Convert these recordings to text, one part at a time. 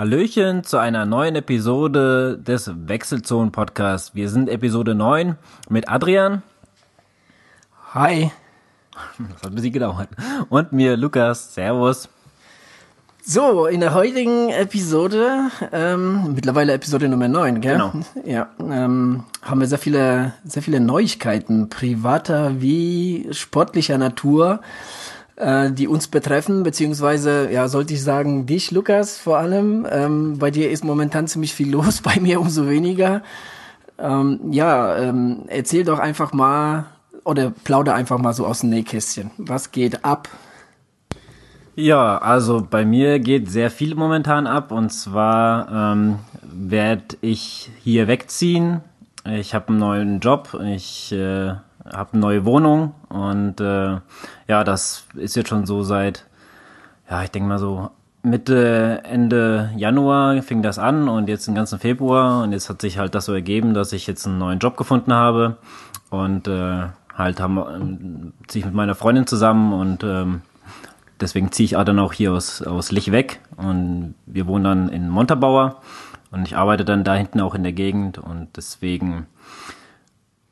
Hallöchen zu einer neuen Episode des Wechselzonen Podcasts. Wir sind Episode 9 mit Adrian. Hi. Das hat ein bisschen gedauert. Und mir Lukas. Servus. So, in der heutigen Episode, ähm, mittlerweile Episode Nummer 9, gell? Genau. Ja, ähm, haben wir sehr viele, sehr viele Neuigkeiten, privater wie sportlicher Natur, äh, die uns betreffen, beziehungsweise, ja, sollte ich sagen, dich, Lukas, vor allem. Ähm, bei dir ist momentan ziemlich viel los, bei mir umso weniger. Ähm, ja, ähm, erzähl doch einfach mal, oder plauder einfach mal so aus dem Nähkästchen. Was geht ab? Ja, also bei mir geht sehr viel momentan ab und zwar ähm, werde ich hier wegziehen. Ich habe einen neuen Job, ich äh, habe eine neue Wohnung und äh, ja, das ist jetzt schon so seit, ja, ich denke mal so Mitte, Ende Januar fing das an und jetzt den ganzen Februar und jetzt hat sich halt das so ergeben, dass ich jetzt einen neuen Job gefunden habe und äh, halt haben ähm, ziehe ich mit meiner Freundin zusammen und ähm, deswegen ziehe ich dann auch hier aus, aus Lich weg und wir wohnen dann in Montabaur und ich arbeite dann da hinten auch in der Gegend und deswegen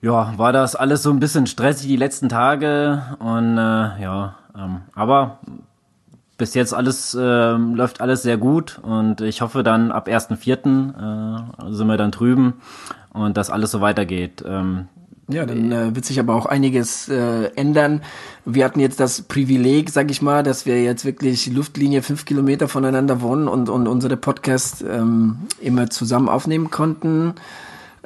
ja, war das alles so ein bisschen stressig die letzten Tage und äh, ja, ähm, aber bis jetzt alles äh, läuft alles sehr gut und ich hoffe dann ab 1.4. Äh, sind wir dann drüben und dass alles so weitergeht. Ähm, ja, dann äh, wird sich aber auch einiges äh, ändern. Wir hatten jetzt das Privileg, sag ich mal, dass wir jetzt wirklich Luftlinie fünf Kilometer voneinander wohnen und, und unsere Podcast ähm, immer zusammen aufnehmen konnten.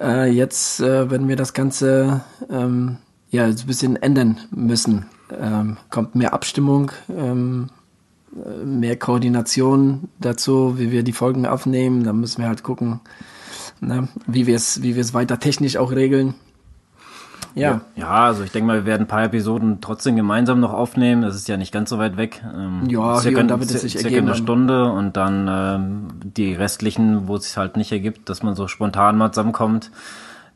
Äh, jetzt äh, werden wir das Ganze ähm, ja ein bisschen ändern müssen. Ähm, kommt mehr Abstimmung, ähm, äh, mehr Koordination dazu, wie wir die Folgen aufnehmen. Da müssen wir halt gucken, ne, wie wir es wie wir es weiter technisch auch regeln. Ja. ja, also ich denke mal, wir werden ein paar Episoden trotzdem gemeinsam noch aufnehmen. Das ist ja nicht ganz so weit weg. Ähm, ja, circa, und da wird es sich circa ergeben. eine Stunde und dann ähm, die restlichen, wo es sich halt nicht ergibt, dass man so spontan mal zusammenkommt.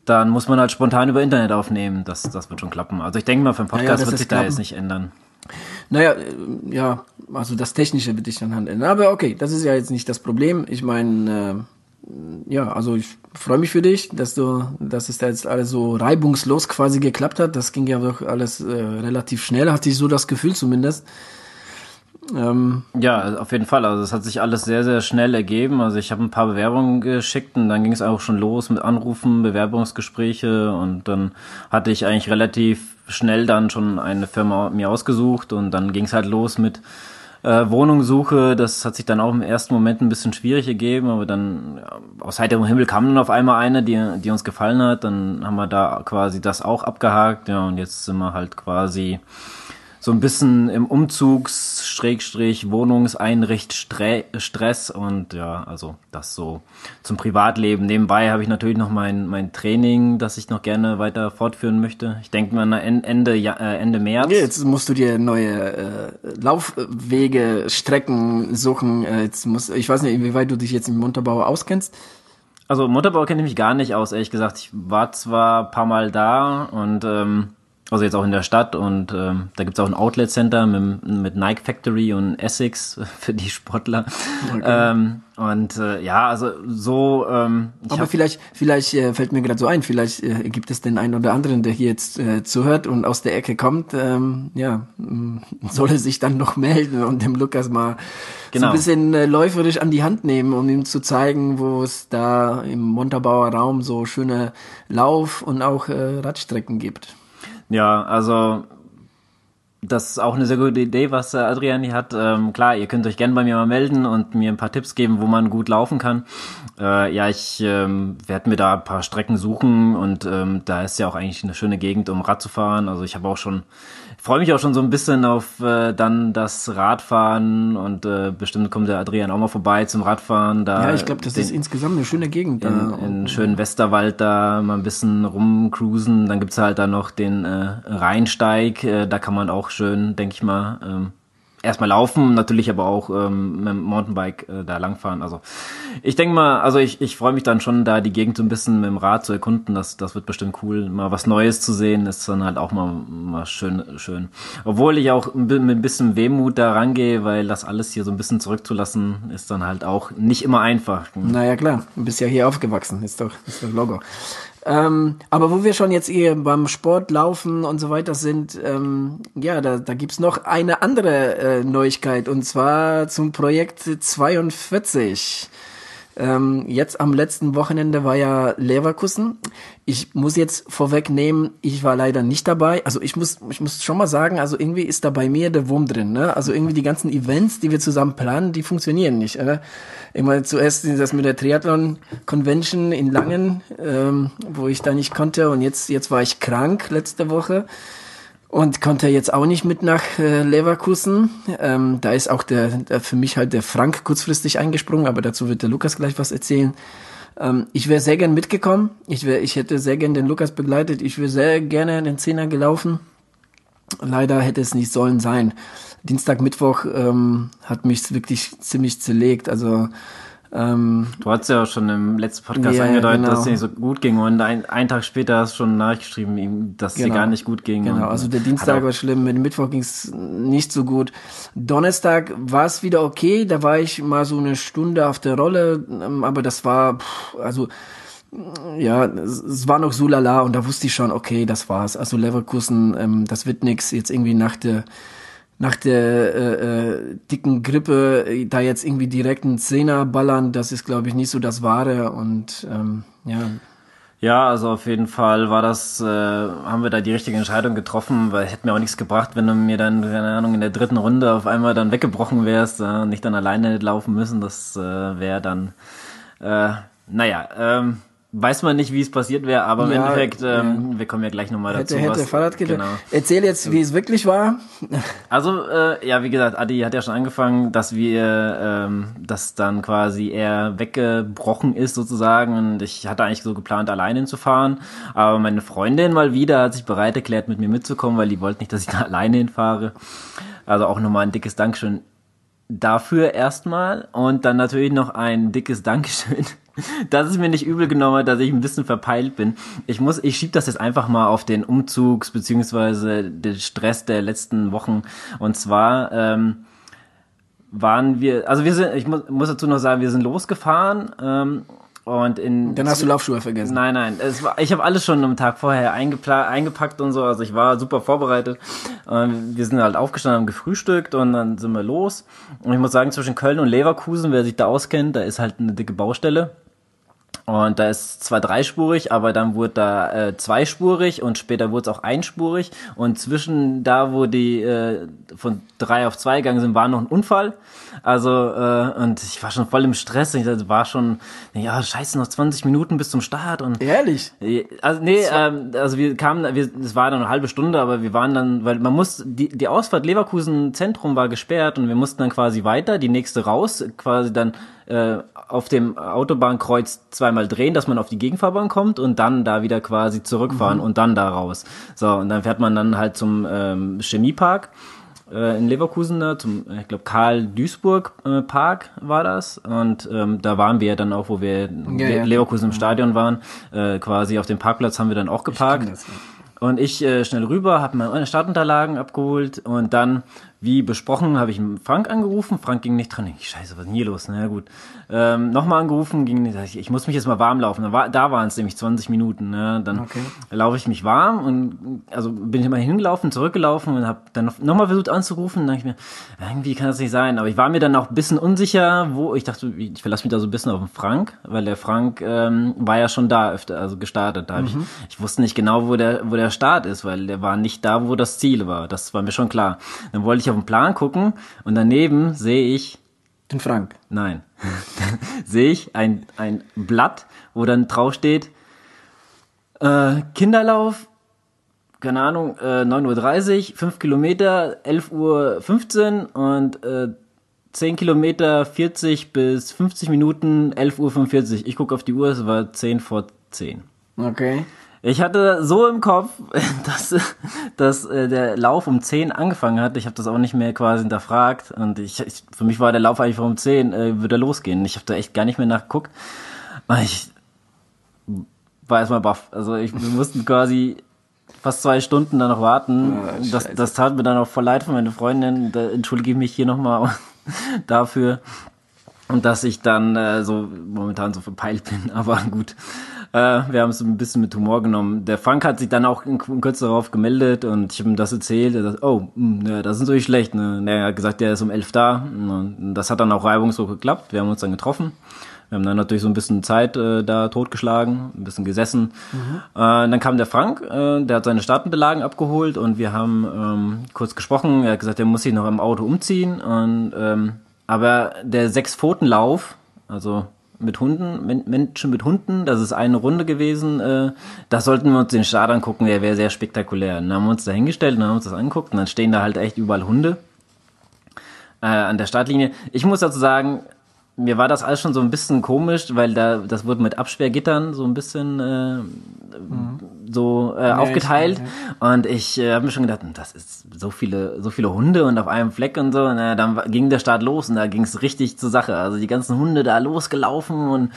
Dann muss man halt spontan über Internet aufnehmen. Das, das wird schon klappen. Also ich denke mal, für den Podcast ja, wird sich klappen. da jetzt nicht ändern. Naja, äh, ja, also das Technische wird sich dann ändern. Aber okay, das ist ja jetzt nicht das Problem. Ich meine, äh, ja, also ich freue mich für dich, dass du, dass es da jetzt alles so reibungslos quasi geklappt hat. Das ging ja doch alles äh, relativ schnell, hatte ich so das Gefühl zumindest. Ähm, ja, auf jeden Fall. Also es hat sich alles sehr, sehr schnell ergeben. Also ich habe ein paar Bewerbungen geschickt und dann ging es auch schon los mit Anrufen, Bewerbungsgespräche und dann hatte ich eigentlich relativ schnell dann schon eine Firma mir ausgesucht und dann ging es halt los mit äh, Wohnungssuche, das hat sich dann auch im ersten Moment ein bisschen schwierig gegeben, aber dann ja, aus heiterem Himmel kam dann auf einmal eine, die, die uns gefallen hat. Dann haben wir da quasi das auch abgehakt, ja, und jetzt sind wir halt quasi so ein bisschen im Umzugs Schrägstrich Wohnungseinricht Stress und ja, also das so zum Privatleben. Nebenbei habe ich natürlich noch mein mein Training, das ich noch gerne weiter fortführen möchte. Ich denke mal Ende äh, Ende März. Jetzt musst du dir neue äh, Laufwege, Strecken suchen. Äh, jetzt muss ich weiß nicht, inwieweit du dich jetzt im Montabaur auskennst. Also Montabaur kenne ich mich gar nicht aus, ehrlich gesagt. Ich war zwar ein paar Mal da und ähm, also jetzt auch in der Stadt und ähm, da gibt's auch ein Outlet Center mit, mit Nike Factory und Essex für die Sportler. Okay. Ähm, und äh, ja, also so. Ähm, Aber vielleicht, vielleicht äh, fällt mir gerade so ein, vielleicht äh, gibt es den einen oder anderen, der hier jetzt äh, zuhört und aus der Ecke kommt. Ähm, ja, soll er sich dann noch melden und dem Lukas mal genau. so ein bisschen äh, läuferisch an die Hand nehmen, um ihm zu zeigen, wo es da im Montabauer Raum so schöne Lauf- und auch äh, Radstrecken gibt. Ja, also das ist auch eine sehr gute Idee, was äh, Adrian hier hat. Ähm, klar, ihr könnt euch gerne bei mir mal melden und mir ein paar Tipps geben, wo man gut laufen kann. Äh, ja, ich ähm, werde mir da ein paar Strecken suchen und ähm, da ist ja auch eigentlich eine schöne Gegend, um Rad zu fahren. Also ich habe auch schon freue mich auch schon so ein bisschen auf äh, dann das Radfahren und äh, bestimmt kommt der Adrian auch mal vorbei zum Radfahren. Da ja, ich glaube, das den, ist insgesamt eine schöne Gegend. In, da. in schönen Westerwald da mal ein bisschen rumcruisen. Dann gibt's halt da noch den äh, Rheinsteig, äh, da kann man auch schön, denke ich mal, ähm, erstmal laufen, natürlich aber auch ähm, mit dem Mountainbike äh, da langfahren. Also ich denke mal, also ich, ich freue mich dann schon, da die Gegend so ein bisschen mit dem Rad zu erkunden. Das, das wird bestimmt cool. Mal was Neues zu sehen, ist dann halt auch mal, mal schön, schön. Obwohl ich auch mit ein bisschen Wehmut da rangehe, weil das alles hier so ein bisschen zurückzulassen, ist dann halt auch nicht immer einfach. Naja, klar. Du bist ja hier aufgewachsen. Ist doch, ist doch Logo. Ähm, aber wo wir schon jetzt hier beim Sport, Laufen und so weiter sind, ähm, ja, da, da gibt's noch eine andere äh, Neuigkeit und zwar zum Projekt 42. Ähm, jetzt am letzten Wochenende war ja Leverkusen. Ich muss jetzt vorwegnehmen, ich war leider nicht dabei. Also ich muss, ich muss schon mal sagen, also irgendwie ist da bei mir der Wurm drin. Ne? Also irgendwie die ganzen Events, die wir zusammen planen, die funktionieren nicht. Oder? Immer zuerst das mit der Triathlon Convention in Langen, ähm, wo ich da nicht konnte und jetzt, jetzt war ich krank letzte Woche und konnte jetzt auch nicht mit nach äh, Leverkusen. Ähm, da ist auch der, der für mich halt der Frank kurzfristig eingesprungen, aber dazu wird der Lukas gleich was erzählen. Ähm, ich wäre sehr gern mitgekommen. Ich wäre, ich hätte sehr gern den Lukas begleitet. Ich wäre sehr gerne den Zehner gelaufen. Leider hätte es nicht sollen sein. Dienstag, Mittwoch ähm, hat mich wirklich ziemlich zerlegt. Also ähm, du hast ja auch schon im letzten Podcast yeah, angedeutet, genau. dass es nicht so gut ging und ein, einen Tag später hast du schon nachgeschrieben, dass es genau. dir gar nicht gut ging. Genau, also der Dienstag war schlimm, mit dem Mittwoch ging es nicht so gut. Donnerstag war es wieder okay, da war ich mal so eine Stunde auf der Rolle, ähm, aber das war, also ja, es war noch so lala und da wusste ich schon, okay, das war's. Also Leverkusen, ähm, das wird nix. Jetzt irgendwie nach der nach der äh, äh, dicken Grippe äh, da jetzt irgendwie direkt einen Zehner ballern, das ist, glaube ich, nicht so das Wahre und ähm, ja. Ja, also auf jeden Fall war das, äh, haben wir da die richtige Entscheidung getroffen, weil hätte mir auch nichts gebracht, wenn du mir dann, keine Ahnung, in der dritten Runde auf einmal dann weggebrochen wärst äh, nicht dann alleine laufen müssen. Das äh, wäre dann, äh, naja, ähm, weiß man nicht, wie es passiert wäre, aber im ja, Endeffekt, ähm, ja. wir kommen ja gleich nochmal dazu. Hätte, hätte Fahrrad genau. Erzähl jetzt, wie es wirklich war. Also, äh, ja, wie gesagt, Adi hat ja schon angefangen, dass wir, ähm, dass dann quasi er weggebrochen ist sozusagen und ich hatte eigentlich so geplant, alleine hinzufahren, aber meine Freundin mal wieder hat sich bereit erklärt, mit mir mitzukommen, weil die wollte nicht, dass ich da alleine hinfahre. Also auch nochmal ein dickes Dankeschön dafür erstmal und dann natürlich noch ein dickes Dankeschön dass es mir nicht übel genommen dass ich ein bisschen verpeilt bin. Ich muss, ich schieb das jetzt einfach mal auf den Umzugs beziehungsweise den Stress der letzten Wochen. Und zwar ähm, waren wir, also wir sind, ich muss, muss dazu noch sagen, wir sind losgefahren. Ähm, und in Dann hast du Laufschuhe vergessen. Nein, nein. Es war, ich habe alles schon am Tag vorher eingepackt und so. Also ich war super vorbereitet. Und wir sind halt aufgestanden, haben gefrühstückt und dann sind wir los. Und ich muss sagen, zwischen Köln und Leverkusen, wer sich da auskennt, da ist halt eine dicke Baustelle. Und da ist zwar dreispurig, aber dann wurde da äh, zweispurig und später wurde es auch einspurig. Und zwischen da, wo die äh, von drei auf zwei gegangen sind, war noch ein Unfall. Also, äh, und ich war schon voll im Stress. Ich war schon, ja, scheiße, noch 20 Minuten bis zum Start. Und, Ehrlich? Also, nee, ähm, also wir kamen, wir, es war dann eine halbe Stunde, aber wir waren dann, weil man muss, die, die Ausfahrt Leverkusen Zentrum war gesperrt und wir mussten dann quasi weiter, die nächste raus, quasi dann äh, auf dem Autobahnkreuz zweimal drehen, dass man auf die Gegenfahrbahn kommt und dann da wieder quasi zurückfahren mhm. und dann da raus. So, und dann fährt man dann halt zum ähm, Chemiepark äh, in Leverkusen da, zum, ich glaube, Karl Duisburg äh, Park war das. Und ähm, da waren wir dann auch, wo wir ja, ja. Leverkusen im Stadion waren. Äh, quasi auf dem Parkplatz haben wir dann auch geparkt. Ja. Und ich äh, schnell rüber, habe meine Startunterlagen abgeholt und dann wie besprochen, habe ich Frank angerufen. Frank ging nicht dran. Ich, scheiße, was ist denn hier los? Na gut. Ähm, Nochmal angerufen, ging nicht. Ich, ich muss mich jetzt mal warm laufen. Da, war, da waren es nämlich 20 Minuten. Ne? Dann okay. laufe ich mich warm und also bin ich immer hingelaufen, zurückgelaufen und habe dann nochmal versucht anzurufen. Und dann dachte ich mir, irgendwie kann das nicht sein. Aber ich war mir dann auch ein bisschen unsicher, wo ich dachte, ich verlasse mich da so ein bisschen auf den Frank, weil der Frank ähm, war ja schon da öfter, also gestartet. Da mhm. ich, ich wusste nicht genau, wo der, wo der Start ist, weil der war nicht da, wo das Ziel war. Das war mir schon klar. Dann wollte ich ich auf den Plan gucken und daneben sehe ich den Frank. Nein. sehe ich ein, ein Blatt, wo dann drauf steht äh, Kinderlauf, keine Ahnung, äh, 9.30 Uhr, 5 Kilometer, 11.15 Uhr und äh, 10 Kilometer, 40 bis 50 Minuten, 11.45 Uhr. Ich gucke auf die Uhr, es war 10 vor 10. Okay. Ich hatte so im Kopf, dass, dass äh, der Lauf um 10 angefangen hat. Ich habe das auch nicht mehr quasi hinterfragt. Und ich, ich, für mich war der Lauf eigentlich um 10, äh, würde er losgehen. Ich habe da echt gar nicht mehr nachgeguckt. Ich war erstmal baff. Also ich, wir mussten quasi fast zwei Stunden da noch warten. Ja, das, das tat mir dann auch voll leid von meiner Freundin. Da entschuldige ich mich hier nochmal dafür. Und dass ich dann äh, so momentan so verpeilt bin. Aber gut. Äh, wir haben es ein bisschen mit Humor genommen. Der Frank hat sich dann auch kurz darauf gemeldet und ich habe ihm das erzählt. Er sagt, oh, mh, hm, das ist natürlich schlecht. Ne? Er hat gesagt, der ist um elf da. Und das hat dann auch reibungslos geklappt. Wir haben uns dann getroffen. Wir haben dann natürlich so ein bisschen Zeit äh, da totgeschlagen, ein bisschen gesessen. Mhm. Äh, dann kam der Frank, äh, der hat seine Startenbelagen abgeholt und wir haben ähm, kurz gesprochen. Er hat gesagt, er muss sich noch im Auto umziehen. Und, ähm, aber der Sechs-Pfoten-Lauf, also mit Hunden, Menschen mit Hunden, das ist eine Runde gewesen. Äh, da sollten wir uns den Start angucken, der wäre sehr spektakulär. Dann haben wir uns da hingestellt und haben uns das angeguckt und dann stehen da halt echt überall Hunde äh, an der Startlinie. Ich muss dazu sagen, mir war das alles schon so ein bisschen komisch, weil da das wurde mit Absperrgittern so ein bisschen äh, mhm. so äh, ja, aufgeteilt ich, und ich äh, habe mir schon gedacht, hm, das ist so viele so viele Hunde und auf einem Fleck und so und äh, dann ging der Start los und da ging es richtig zur Sache. Also die ganzen Hunde da losgelaufen und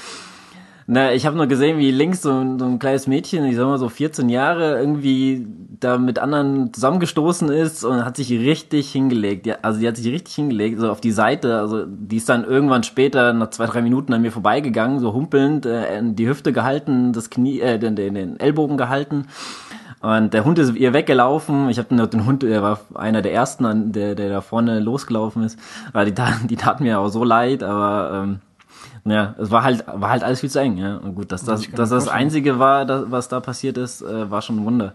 na, ich habe nur gesehen, wie links so, so ein kleines Mädchen, ich sag mal so 14 Jahre, irgendwie da mit anderen zusammengestoßen ist und hat sich richtig hingelegt. Ja, also die hat sich richtig hingelegt, so auf die Seite. Also die ist dann irgendwann später, nach zwei, drei Minuten an mir vorbeigegangen, so humpelnd, äh, die Hüfte gehalten, das Knie, äh, den, den, den Ellbogen gehalten. Und der Hund ist ihr weggelaufen. Ich habe den Hund, der war einer der ersten, der, der da vorne losgelaufen ist. Aber die, die taten mir auch so leid, aber ähm, ja, es war halt, war halt alles viel zu eng, ja. Und gut, dass das, dass das Einzige war, das, was da passiert ist, äh, war schon ein Wunder.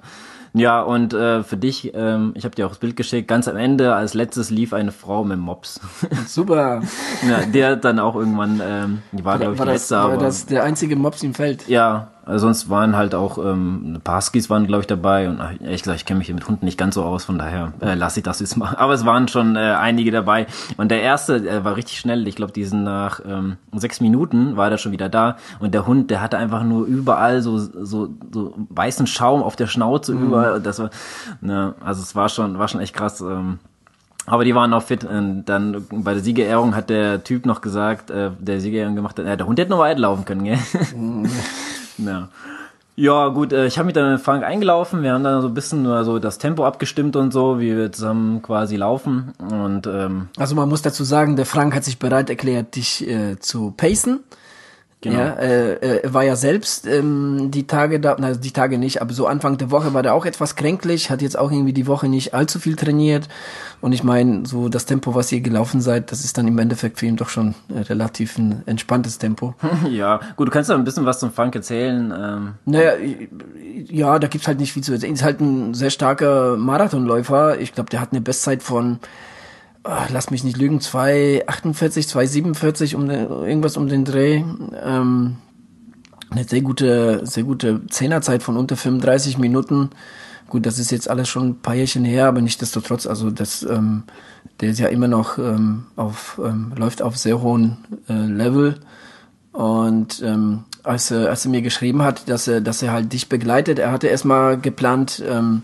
Ja, und äh, für dich, ähm, ich habe dir auch das Bild geschickt, ganz am Ende, als letztes lief eine Frau mit Mops. Super. ja, der dann auch irgendwann, ähm, die war, glaube ich, war die das, letzte, war aber... das der einzige Mops im Feld? Ja, also sonst waren halt auch ähm, Parskis waren glaube ich dabei und ehrlich gesagt, ich kenne mich hier mit Hunden nicht ganz so aus, von daher äh, lasse ich das jetzt mal. Aber es waren schon äh, einige dabei und der erste äh, war richtig schnell. Ich glaube, diesen nach ähm, sechs Minuten war der schon wieder da und der Hund, der hatte einfach nur überall so so, so weißen Schaum auf der Schnauze mhm. überall. Das war, ne, also es war schon war schon echt krass. Ähm, aber die waren auch fit. Und dann bei der Siegerehrung hat der Typ noch gesagt, äh, der Siegerehrung gemacht hat, äh, der Hund hätte noch weit laufen können, gell? Mhm. Ja. Ja, gut, äh, ich habe mich dann in Frank eingelaufen. Wir haben dann so ein bisschen nur so das Tempo abgestimmt und so, wie wir zusammen quasi laufen. Und ähm, also man muss dazu sagen, der Frank hat sich bereit erklärt, dich äh, zu pacen. Genau. Ja, äh, er war ja selbst ähm, die Tage da, na die Tage nicht, aber so Anfang der Woche war der auch etwas kränklich, hat jetzt auch irgendwie die Woche nicht allzu viel trainiert. Und ich meine, so das Tempo, was ihr gelaufen seid, das ist dann im Endeffekt für ihn doch schon äh, relativ ein entspanntes Tempo. ja, gut, du kannst ja ein bisschen was zum Frank erzählen. Ähm. Naja, ja, da gibt's halt nicht viel zu erzählen. Ist halt ein sehr starker Marathonläufer. Ich glaube, der hat eine Bestzeit von ach, lass mich nicht lügen, 248, 247 um irgendwas um den Dreh. Ähm, eine sehr gute, sehr gute Zehnerzeit von unter 35 Minuten. Gut, das ist jetzt alles schon ein paar Jährchen her, aber nichtsdestotrotz, also das, ähm, der ist ja immer noch ähm, auf, ähm, läuft auf sehr hohen äh, Level. Und ähm, als, er, als er mir geschrieben hat, dass er, dass er halt dich begleitet, er hatte erstmal geplant, ähm,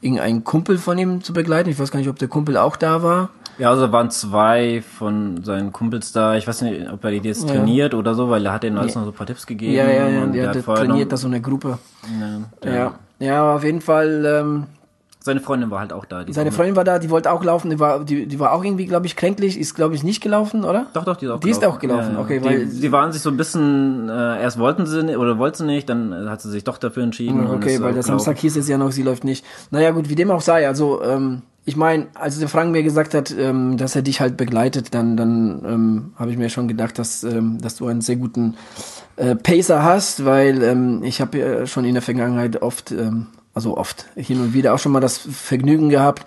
irgendeinen Kumpel von ihm zu begleiten. Ich weiß gar nicht, ob der Kumpel auch da war. Ja, also waren zwei von seinen Kumpels da. Ich weiß nicht, ob er die jetzt ja. trainiert oder so, weil er hat denen alles noch so ein paar Tipps gegeben. Ja, ja, ja, der, der trainiert da so eine Gruppe. Ja, ja. ja auf jeden Fall. Ähm, seine Freundin war halt auch da. Seine Freundin war da, die wollte auch laufen, die war, die, die war auch irgendwie, glaube ich, kränklich, ist, glaube ich, nicht gelaufen, oder? Doch, doch, die ist auch die gelaufen. Die ist auch gelaufen, ja, okay. Die, weil sie waren sich so ein bisschen, äh, erst wollten sie oder wollte sie nicht, dann hat sie sich doch dafür entschieden. Okay, weil der Samstag hieß es ja noch, sie läuft nicht. Naja, gut, wie dem auch sei, also, ähm, ich meine, als der Frank mir gesagt hat, ähm, dass er dich halt begleitet, dann, dann ähm, habe ich mir schon gedacht, dass, ähm, dass du einen sehr guten äh, Pacer hast, weil ähm, ich habe ja schon in der Vergangenheit oft, ähm, also oft, hin und wieder auch schon mal das Vergnügen gehabt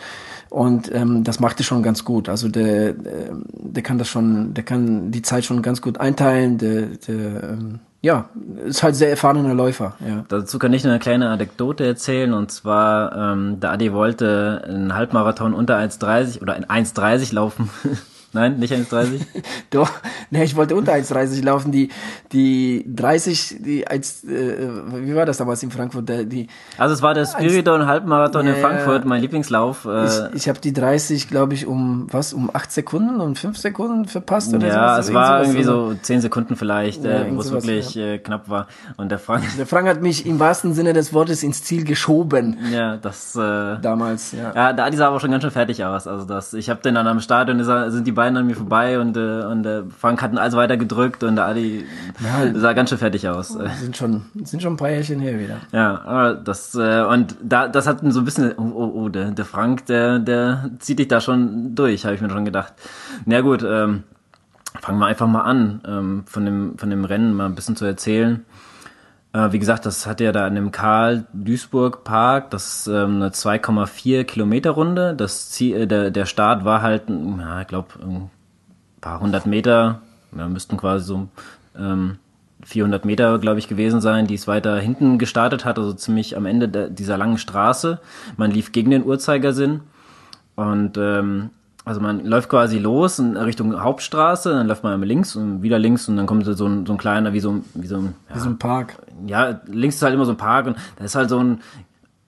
und ähm, das machte schon ganz gut. Also der, der, der kann das schon, der kann die Zeit schon ganz gut einteilen, der, der ähm, ja, ist halt sehr erfahrener Läufer. Ja. Dazu kann ich eine kleine Anekdote erzählen und zwar, ähm, der Adi wollte einen Halbmarathon unter 1,30 oder in 1,30 laufen Nein, nicht 1,30? Doch, ne, ich wollte unter 1,30 laufen. Die, die 30, die 1, äh, wie war das damals in Frankfurt? Die, also es war der Spiridon Halbmarathon ja, in Frankfurt, mein Lieblingslauf. Äh, ich ich habe die 30, glaube ich, um was, um 8 Sekunden, um 5 Sekunden verpasst oder Ja, es war irgendwie so 10 Sekunden vielleicht, ja, äh, wo es wirklich ja. äh, knapp war. Und der Frank. Der Frank hat mich im wahrsten Sinne des Wortes ins Ziel geschoben. Ja, das. Äh, damals, ja. Ja, da die sah aber schon ganz schön fertig aus. Also das, ich habe den dann am Stadion, sind die beiden beiden an mir vorbei und, äh, und äh, Frank hat alles weiter gedrückt und der Adi ja, sah ganz schön fertig aus. Sind schon, sind schon ein paar Jährchen her wieder. Ja, aber das, äh, und da, das hat so ein bisschen, oh, oh, oh der, der Frank, der, der zieht dich da schon durch, habe ich mir schon gedacht. Na gut, ähm, fangen wir einfach mal an, ähm, von, dem, von dem Rennen mal ein bisschen zu erzählen. Äh, wie gesagt, das hat ja da in dem Karl-Duisburg-Park, das ist ähm, eine 2,4 Kilometer Runde. Das Ziel, äh, der, der Start war halt, ja, ich glaube, ein paar hundert Meter. Ja, müssten quasi so ähm, 400 Meter, glaube ich, gewesen sein, die es weiter hinten gestartet hat, also ziemlich am Ende dieser langen Straße. Man lief gegen den Uhrzeigersinn und ähm, also man läuft quasi los in Richtung Hauptstraße, dann läuft man einmal links und wieder links und dann kommt so ein, so ein kleiner, wie so ein, wie so ein, ja, wie so ein Park. Ja, links ist halt immer so ein Park und da ist halt so ein,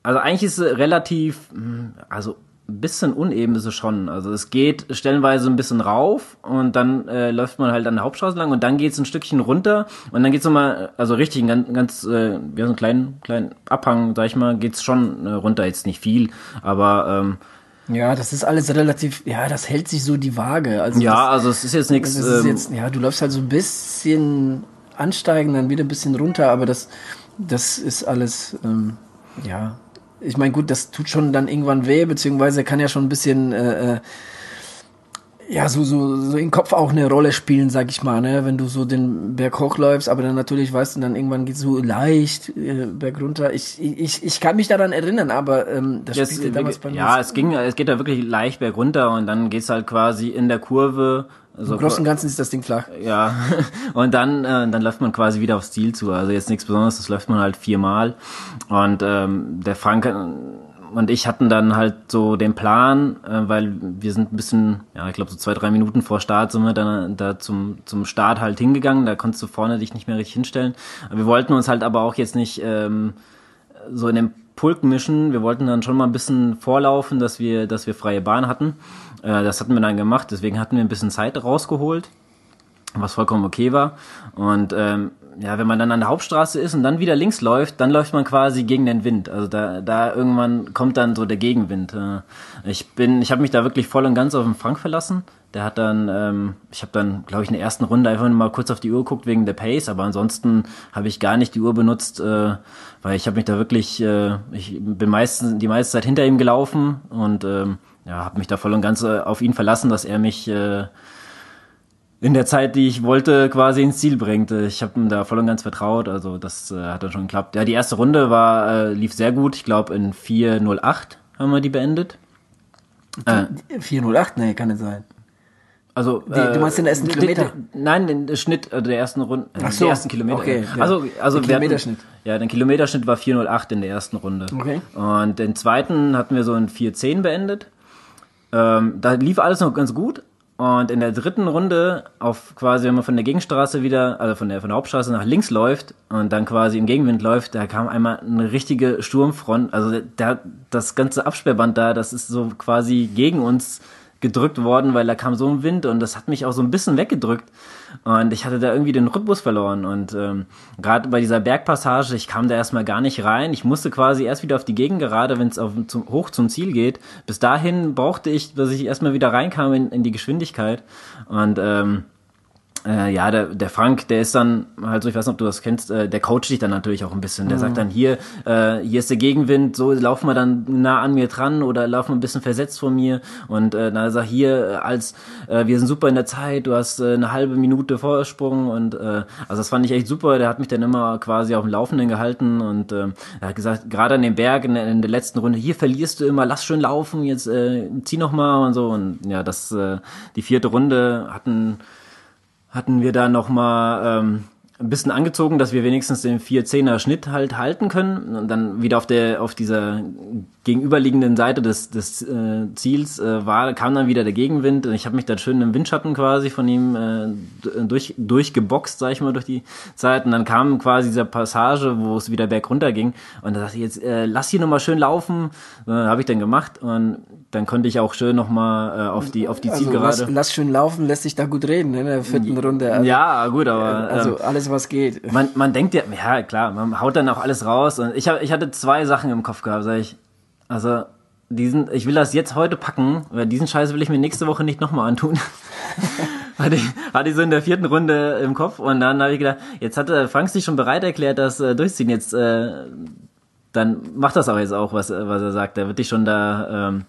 also eigentlich ist es relativ, hm, also ein bisschen uneben ist es schon. Also es geht stellenweise ein bisschen rauf und dann äh, läuft man halt an der Hauptstraße lang und dann geht es ein Stückchen runter und dann geht's nochmal, also richtig, ein ganz, ganz äh, wie so einen kleinen, kleinen Abhang, sag ich mal, geht's schon äh, runter, jetzt nicht viel, aber ähm, ja, das ist alles relativ, ja, das hält sich so die Waage. Also ja, das, also es ist jetzt nichts. Ähm, ja, du läufst halt so ein bisschen ansteigen, dann wieder ein bisschen runter, aber das, das ist alles, ähm, ja. Ich meine, gut, das tut schon dann irgendwann weh, beziehungsweise kann ja schon ein bisschen äh, äh ja, so, so, so im Kopf auch eine Rolle spielen, sag ich mal, ne? Wenn du so den Berg hochläufst, aber dann natürlich weißt du, dann irgendwann geht so leicht äh, Berg runter. Ich, ich, ich kann mich daran erinnern, aber ähm, das ja, spielte damals bei mir. Ja, es ging, es geht da wirklich leicht Berg runter und dann geht's halt quasi in der Kurve. Also Im Großen und Ganzen ist das Ding flach. Ja, und dann, äh, dann läuft man quasi wieder aufs Ziel zu. Also jetzt nichts Besonderes, das läuft man halt viermal. Und ähm, der Frank und ich hatten dann halt so den Plan, äh, weil wir sind ein bisschen, ja, ich glaube so zwei, drei Minuten vor Start sind wir dann da zum, zum Start halt hingegangen. Da konntest du vorne dich nicht mehr richtig hinstellen. Wir wollten uns halt aber auch jetzt nicht ähm, so in den Pulk mischen. Wir wollten dann schon mal ein bisschen vorlaufen, dass wir, dass wir freie Bahn hatten. Äh, das hatten wir dann gemacht, deswegen hatten wir ein bisschen Zeit rausgeholt was vollkommen okay war. Und ähm, ja, wenn man dann an der Hauptstraße ist und dann wieder links läuft, dann läuft man quasi gegen den Wind. Also da, da irgendwann kommt dann so der Gegenwind. Äh, ich bin, ich habe mich da wirklich voll und ganz auf den Frank verlassen. Der hat dann, ähm, ich habe dann, glaube ich, in der ersten Runde einfach mal kurz auf die Uhr geguckt wegen der Pace, aber ansonsten habe ich gar nicht die Uhr benutzt, äh, weil ich habe mich da wirklich, äh, ich bin meistens die meiste Zeit hinter ihm gelaufen und ähm, ja, habe mich da voll und ganz äh, auf ihn verlassen, dass er mich äh, in der Zeit, die ich wollte, quasi ins Ziel bringt. Ich habe ihm da voll und ganz vertraut, also das äh, hat dann schon geklappt. Ja, die erste Runde war äh, lief sehr gut. Ich glaube in 4:08 haben wir die beendet. Äh, 4:08? Nee, kann nicht sein. Also die, du meinst den ersten Kilometer? nein, den Schnitt äh, der ersten Runde, Ach so, der ersten Kilometer. Okay, ja. Also also den Kilometerschnitt. Hatten, ja, der Kilometerschnitt war 4:08 in der ersten Runde. Okay. Und den zweiten hatten wir so in 4:10 beendet. Ähm, da lief alles noch ganz gut, und in der dritten Runde, auf quasi, wenn man von der Gegenstraße wieder, also von der, von der Hauptstraße nach links läuft und dann quasi im Gegenwind läuft, da kam einmal eine richtige Sturmfront. Also da, das ganze Absperrband da, das ist so quasi gegen uns gedrückt worden, weil da kam so ein Wind und das hat mich auch so ein bisschen weggedrückt. Und ich hatte da irgendwie den Rhythmus verloren. Und ähm, gerade bei dieser Bergpassage, ich kam da erstmal gar nicht rein. Ich musste quasi erst wieder auf die Gegend gerade, wenn es zum, hoch zum Ziel geht. Bis dahin brauchte ich, dass ich erstmal wieder reinkam in, in die Geschwindigkeit. Und ähm, äh, ja, der, der Frank, der ist dann halt so, ich weiß nicht, ob du das kennst, äh, der coacht dich dann natürlich auch ein bisschen. Der mhm. sagt dann, hier, äh, hier ist der Gegenwind, so laufen wir dann nah an mir dran oder laufen wir ein bisschen versetzt von mir. Und äh, dann sagt hier, äh, als äh, wir sind super in der Zeit, du hast äh, eine halbe Minute Vorsprung und äh, also das fand ich echt super. Der hat mich dann immer quasi auf dem Laufenden gehalten und äh, er hat gesagt, gerade an dem Berg in der, in der letzten Runde, hier verlierst du immer, lass schön laufen, jetzt äh, zieh noch mal und so. Und ja, das, äh, die vierte Runde hatten hatten wir da nochmal ähm, ein bisschen angezogen, dass wir wenigstens den 4-10er Schnitt halt halten können und dann wieder auf der auf dieser gegenüberliegenden Seite des, des äh, Ziels äh, war kam dann wieder der Gegenwind und ich habe mich dann schön im Windschatten quasi von ihm äh, durch durchgeboxt, sag ich mal, durch die Zeit und dann kam quasi dieser Passage, wo es wieder bergunter ging und da dachte ich jetzt äh, lass hier nochmal schön laufen, äh, habe ich dann gemacht und dann konnte ich auch schön nochmal äh, auf die auf die Also Zielgerade. lass, lass schön laufen, lässt sich da gut reden ne, in der vierten Runde. Also, ja, gut, aber also ähm, alles, was geht. man, man denkt ja, ja klar, man haut dann auch alles raus. Und ich, hab, ich hatte zwei Sachen im Kopf gehabt, sag ich. Also, diesen, ich will das jetzt heute packen, weil diesen Scheiß will ich mir nächste Woche nicht nochmal antun. hatte, ich, hatte ich so in der vierten Runde im Kopf und dann habe ich gedacht, jetzt hatte Frank sich schon bereit erklärt, das äh, durchziehen. Jetzt, äh, dann macht das auch jetzt auch, was, was er sagt. Er wird dich schon da. Ähm,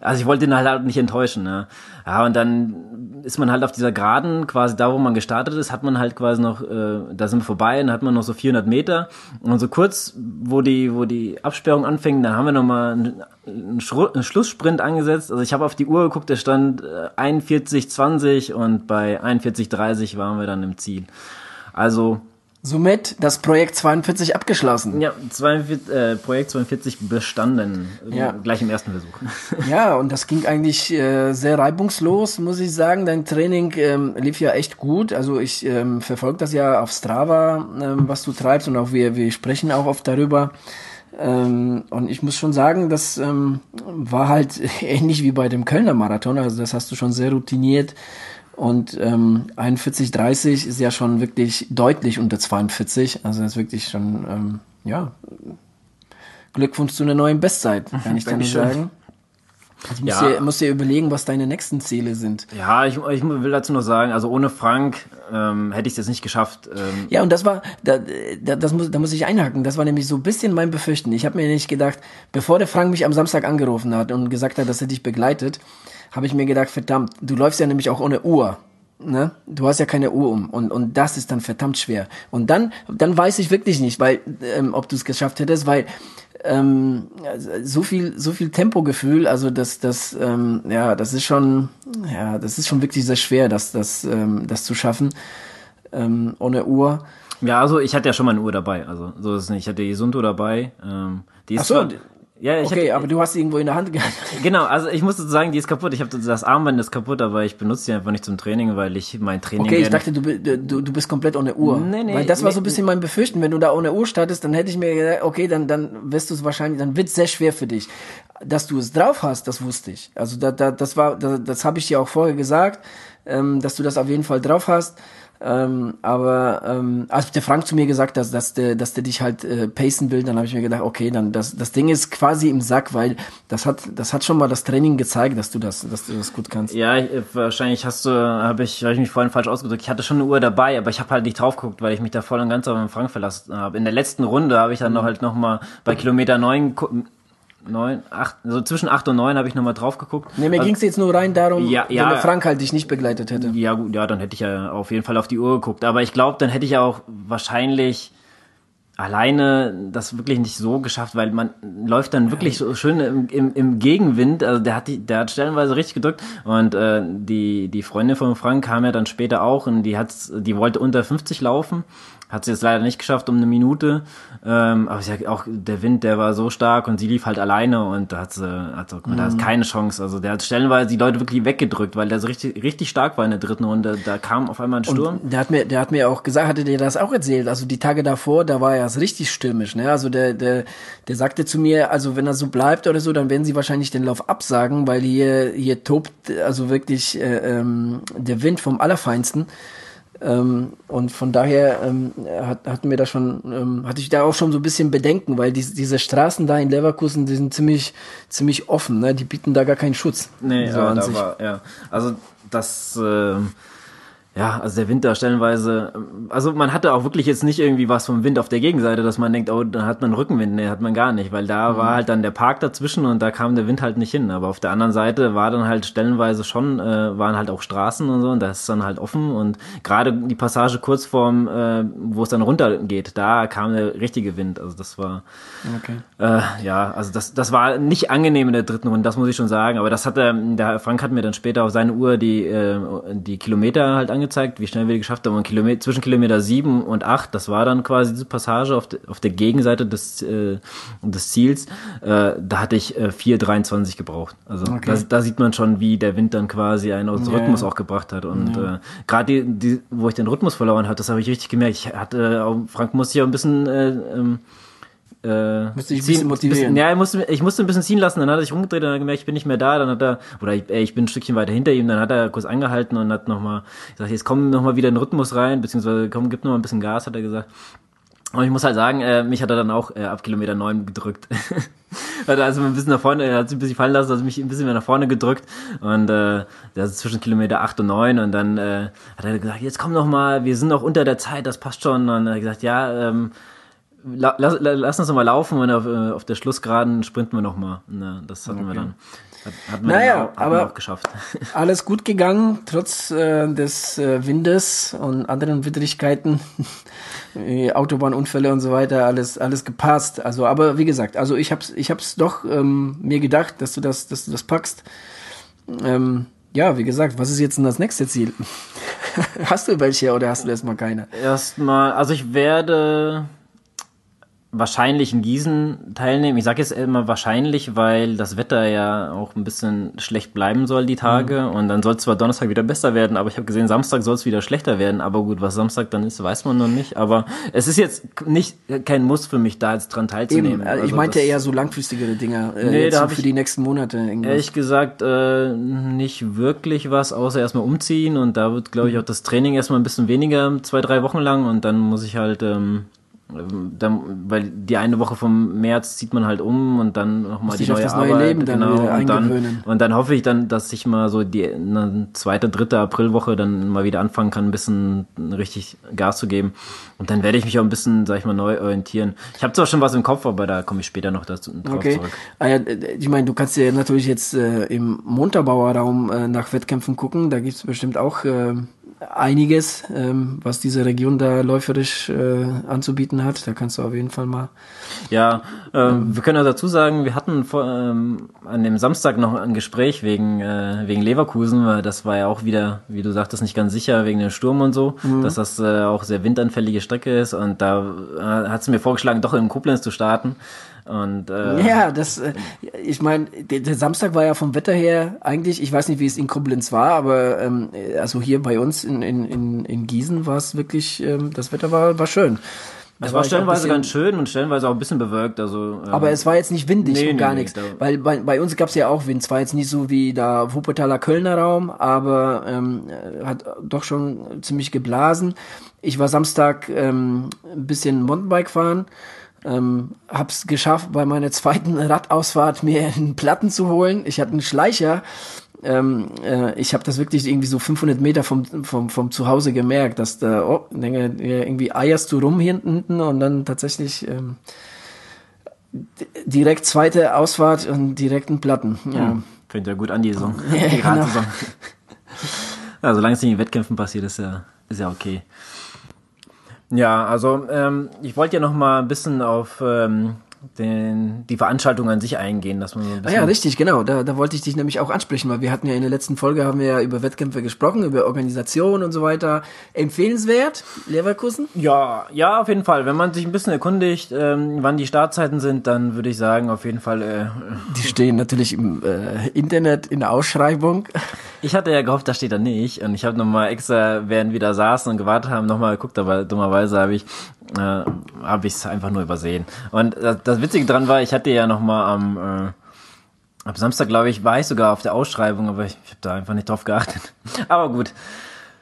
also ich wollte ihn halt, nicht enttäuschen. Ne? Ja, und dann ist man halt auf dieser Geraden, quasi da, wo man gestartet ist, hat man halt quasi noch, äh, da sind wir vorbei, dann hat man noch so 400 Meter. Und so kurz, wo die, wo die Absperrung anfängt, dann haben wir nochmal einen, einen, Schlusssprint angesetzt. Also ich habe auf die Uhr geguckt, der stand äh, 41,20 und bei 41,30 waren wir dann im Ziel. Also Somit das Projekt 42 abgeschlossen. ja, 42, äh, Projekt 42 bestanden, Ja. gleich im ersten Versuch. Ja, und das ging eigentlich äh, sehr reibungslos, muss ich sagen. Dein Training ähm, lief ja echt gut. Also ich ähm, verfolge das ja auf Strava, ähm, was du treibst und auch wir, wir sprechen auch oft darüber. Ähm, und ich muss schon sagen, das ähm, war halt ähnlich wie bei dem Kölner Marathon. Also das hast du schon sehr routiniert. Und ähm, 41,30 ist ja schon wirklich deutlich unter 42. Also das ist wirklich schon, ähm, ja, Glückwunsch zu einer neuen Bestzeit, kann ich nur Dankeschön. sagen. Also musst, Ja. dir, musst dir überlegen, was deine nächsten Ziele sind. Ja, ich, ich will dazu noch sagen, also ohne Frank ähm, hätte ich es jetzt nicht geschafft. Ähm, Ja, und das war, da, da, das muss, da muss ich einhaken. Das war nämlich so ein bisschen mein Befürchten. Ich habe mir nicht gedacht, bevor der Frank mich am Samstag angerufen hat und gesagt hat, dass er dich begleitet, habe ich mir gedacht, verdammt, du läufst ja nämlich auch ohne Uhr. Ne? Du hast ja keine Uhr um und, und das ist dann verdammt schwer. Und dann, dann weiß ich wirklich nicht, weil, ähm, ob du es geschafft hättest, weil ähm, so viel, so viel Tempogefühl, also das, das, ähm, ja, das ist schon, ja, das ist schon wirklich sehr schwer, das, das, ähm, das zu schaffen ähm, ohne Uhr. ja, also ich hatte ja schon mal eine Uhr dabei, also so ist es nicht. Ich hatte die Sunto dabei. Ähm, die ist Ach so, zwar- ja, ich okay, hatte, aber du hast sie irgendwo in der Hand gehabt. genau, also ich muss sagen, die ist kaputt. Ich habe das Armband ist kaputt, aber ich benutze die einfach nicht zum Training, weil ich mein Training Okay, ich dachte, du, du, du bist komplett ohne Uhr. Nee, nee, Weil das war nee, so ein bisschen mein Befürchten. Wenn du da ohne Uhr startest, dann hätte ich mir gedacht, okay, dann, dann wirst du es wahrscheinlich, dann wird es sehr schwer für dich. Dass du es drauf hast, das wusste ich. Also da, da, das war, da, das habe ich dir auch vorher gesagt, ähm, dass du das auf jeden Fall drauf hast. Ähm, aber ähm, als der Frank zu mir gesagt hat, dass der, dass der dich halt äh, pacen will, dann habe ich mir gedacht, okay, dann das, das Ding ist quasi im Sack, weil das hat, das hat schon mal das Training gezeigt, dass du das, dass du das gut kannst. Ja, ich, äh, wahrscheinlich hast du, habe ich, hab ich mich vorhin falsch ausgedrückt. Ich hatte schon eine Uhr dabei, aber ich habe halt nicht drauf geguckt, weil ich mich da voll und ganz auf den Frank verlassen habe. In der letzten Runde habe ich dann noch halt noch mal bei Kilometer neun, gu- neun, acht, so zwischen acht und neun habe ich noch mal drauf geguckt. Nee, mir Also- ging's jetzt nur rein darum, Ja, wenn ja. der Frank halt dich nicht begleitet hätte. Ja, gut, ja, dann hätte ich ja auf jeden Fall auf die Uhr geguckt. Aber ich glaube, dann hätte ich auch wahrscheinlich alleine das wirklich nicht so geschafft, weil man läuft dann wirklich so schön im, im, im Gegenwind. Also der hat die, der hat stellenweise richtig gedrückt. Und äh, die, die Freundin von Frank kam ja dann später auch und die hat, die wollte unter 50 laufen. Hat sie jetzt leider nicht geschafft um eine Minute. Ähm, aber sie hat auch der Wind, der war so stark und sie lief halt alleine und da hat sie, hat sie da ist keine Chance. Also der hat stellenweise die Leute wirklich weggedrückt, weil der so richtig, richtig stark war in der dritten Runde. Da kam auf einmal ein Sturm. Der hat mir, der hat mir auch gesagt, hatte dir das auch erzählt. Also die Tage davor, da war er es richtig stürmisch. Ne? Also der, der, der sagte zu mir, also wenn er so bleibt oder so, dann werden sie wahrscheinlich den Lauf absagen, weil hier, hier tobt also wirklich äh, ähm, der Wind vom Allerfeinsten. Ähm, und von daher ähm, hat, hatten wir da schon, ähm, hatte ich da auch schon so ein bisschen Bedenken, weil die, diese Straßen da in Leverkusen, die sind ziemlich, ziemlich offen, ne? Die bieten da gar keinen Schutz. Nee, so ja, an sich. war, ja. Also das, ähm, ja, also der Winter stellenweise, ähm, also man hatte auch wirklich jetzt nicht irgendwie was vom Wind auf der Gegenseite, dass man denkt, oh, da hat man Rückenwind. Nee, hat man gar nicht, weil da war halt dann der Park dazwischen und da kam der Wind halt nicht hin. Aber auf der anderen Seite war dann halt stellenweise schon, äh, waren halt auch Straßen und so und das ist dann halt offen und gerade die Passage kurz vorm, äh, wo es dann runter geht, da kam der richtige Wind. Also das war, Okay. äh, ja, also das, das war nicht angenehm in der dritten Runde, das muss ich schon sagen. Aber das hat er, der Frank hat mir dann später auf seine Uhr die, äh, die Kilometer halt angezeigt angezeigt, wie schnell wir geschafft haben. Und Kilometer, zwischen Kilometer 7 und 8, das war dann quasi diese Passage auf, de, auf der Gegenseite des, äh, des Ziels. Äh, da hatte ich äh, 4,23 gebraucht. Also okay. da, da, sieht man schon, wie der Wind dann quasi einen aus ja, Rhythmus ja. auch gebracht hat. Und ja. äh, gerade die, die, wo ich den Rhythmus verloren hatte, das habe ich richtig gemerkt. Ich hatte, Frank musste ja ein bisschen äh, ähm, äh, Müsste ich ein bisschen motivieren. Bisschen, ja, ich musste, ich musste ein bisschen ziehen lassen, dann hat er sich umgedreht und hat gemerkt, ich bin nicht mehr da, dann hat er, oder ich, ey, ich bin ein Stückchen weiter hinter ihm, dann hat er kurz angehalten und hat nochmal gesagt, jetzt komm nochmal wieder in den Rhythmus rein, beziehungsweise komm, gib nochmal ein bisschen Gas, hat er gesagt. Und ich muss halt sagen, äh, mich hat er dann auch äh, ab Kilometer neun gedrückt. hat er also ein bisschen nach vorne, er hat sich ein bisschen fallen lassen, also mich ein bisschen mehr nach vorne gedrückt. Und äh, das ist zwischen Kilometer acht und neun und dann äh, hat er gesagt, jetzt komm noch mal, wir sind noch unter der Zeit, das passt schon. Und dann hat er gesagt, ja, ähm, la, lass, lass uns mal laufen und auf, äh, auf der Schlussgeraden sprinten wir nochmal. Na, das hatten okay. wir dann. Hat, hat naja, auch, aber auch geschafft. alles gut gegangen, trotz äh, des äh, Windes und anderen Widrigkeiten, Autobahnunfälle und so weiter, alles alles gepasst. Also, aber wie gesagt, also ich hab's ich hab's doch ähm, mir gedacht, dass du das dass du das packst. Ähm, ja, wie gesagt, was ist jetzt denn das nächste Ziel? hast du welche oder hast du erstmal keine? Erstmal, also ich werde wahrscheinlich in Gießen teilnehmen. Ich sage jetzt immer wahrscheinlich, weil das Wetter ja auch ein bisschen schlecht bleiben soll die Tage mhm. und dann soll es zwar Donnerstag wieder besser werden, aber ich habe gesehen, Samstag soll es wieder schlechter werden. Aber gut, was Samstag dann ist, weiß man noch nicht. Aber es ist jetzt nicht kein Muss für mich, da jetzt dran teilzunehmen. Eben, also ich meinte eher so langfristigere Dinge äh, nee, da für die nächsten Monate. Irgendwas. Ehrlich gesagt äh, nicht wirklich was, außer erstmal umziehen und da wird, glaube ich, auch das Training erstmal ein bisschen weniger, zwei, drei Wochen lang und dann muss ich halt ähm, dann, weil die eine Woche vom März zieht man halt um und dann nochmal die neue, neue Arbeit, Leben dann genau, und dann, und dann hoffe ich dann, dass ich mal so die eine zweite, dritte Aprilwoche dann mal wieder anfangen kann, ein bisschen richtig Gas zu geben. Und dann werde ich mich auch ein bisschen, sag ich mal, neu orientieren. Ich habe zwar schon was im Kopf, aber da komme ich später noch dazu drauf okay. zurück. Ah, ja, ich meine, du kannst ja natürlich jetzt äh, im Montabaur äh, nach Wettkämpfen gucken. Da gibt's bestimmt auch äh, einiges, ähm, was diese Region da läuferisch äh, anzubieten hat. Da kannst du auf jeden Fall mal. Ja, ähm, wir können ja dazu sagen, wir hatten vor, ähm, an dem Samstag noch ein Gespräch wegen, äh, wegen Leverkusen, weil das war ja auch wieder, wie du sagtest, nicht ganz sicher wegen dem Sturm und so, mhm. dass das äh, auch sehr windanfällige Strecke ist und da äh, hat es mir vorgeschlagen, doch in Koblenz zu starten. Und, äh, ja, das, äh, ich meine, der, der, Samstag war ja vom Wetter her eigentlich, ich weiß nicht, wie es in Koblenz war, aber ähm, also hier bei uns in, in, in, in Gießen war es wirklich, ähm, das Wetter war, war schön. Es war stellenweise ganz schön und stellenweise auch ein bisschen bewölkt. Also, ähm, aber es war jetzt nicht windig nee, und gar nee, nichts. Weil bei, bei uns gab es ja auch Wind. Es war jetzt nicht so wie da Wuppertaler Kölner Raum, aber ähm, hat doch schon ziemlich geblasen. Ich war Samstag ähm, ein bisschen Mountainbike fahren ähm, hab's geschafft, bei meiner zweiten Radausfahrt mir einen Platten zu holen. Ich hatte einen Schleicher. Ähm, äh, ich habe das wirklich irgendwie so 500 Meter vom, vom, vom Zuhause gemerkt, dass da oh, irgendwie eierst du rum hinten und dann tatsächlich ähm, direkt zweite Ausfahrt und direkten Platten. Ja. Hm, fängt ja gut an, die Saison. Ja, die genau. ja, solange es nicht in Wettkämpfen passiert, ist ja, ist ja okay. Ja, also ähm, ich wollte ja noch mal ein bisschen auf ähm, den, die Veranstaltung an sich eingehen, dass man so ein bisschen ah ja, richtig, genau. Da, da wollte ich dich nämlich auch ansprechen, weil wir hatten ja in der letzten Folge haben wir ja über Wettkämpfe gesprochen, über Organisation und so weiter. Empfehlenswert, Leverkusen? Ja, ja, auf jeden Fall. Wenn man sich ein bisschen erkundigt, ähm, wann die Startzeiten sind, dann würde ich sagen, auf jeden Fall. Äh, die stehen natürlich im äh, Internet in der Ausschreibung. Ich hatte ja gehofft, da steht er nicht. Und ich habe nochmal extra, während wir da saßen und gewartet haben, nochmal geguckt, aber dummerweise habe ich äh, habe ich es einfach nur übersehen. Und das, das Witzige dran war, ich hatte ja noch mal am, äh, am Samstag, glaube ich, war ich sogar auf der Ausschreibung, aber ich, ich habe da einfach nicht drauf geachtet. aber gut,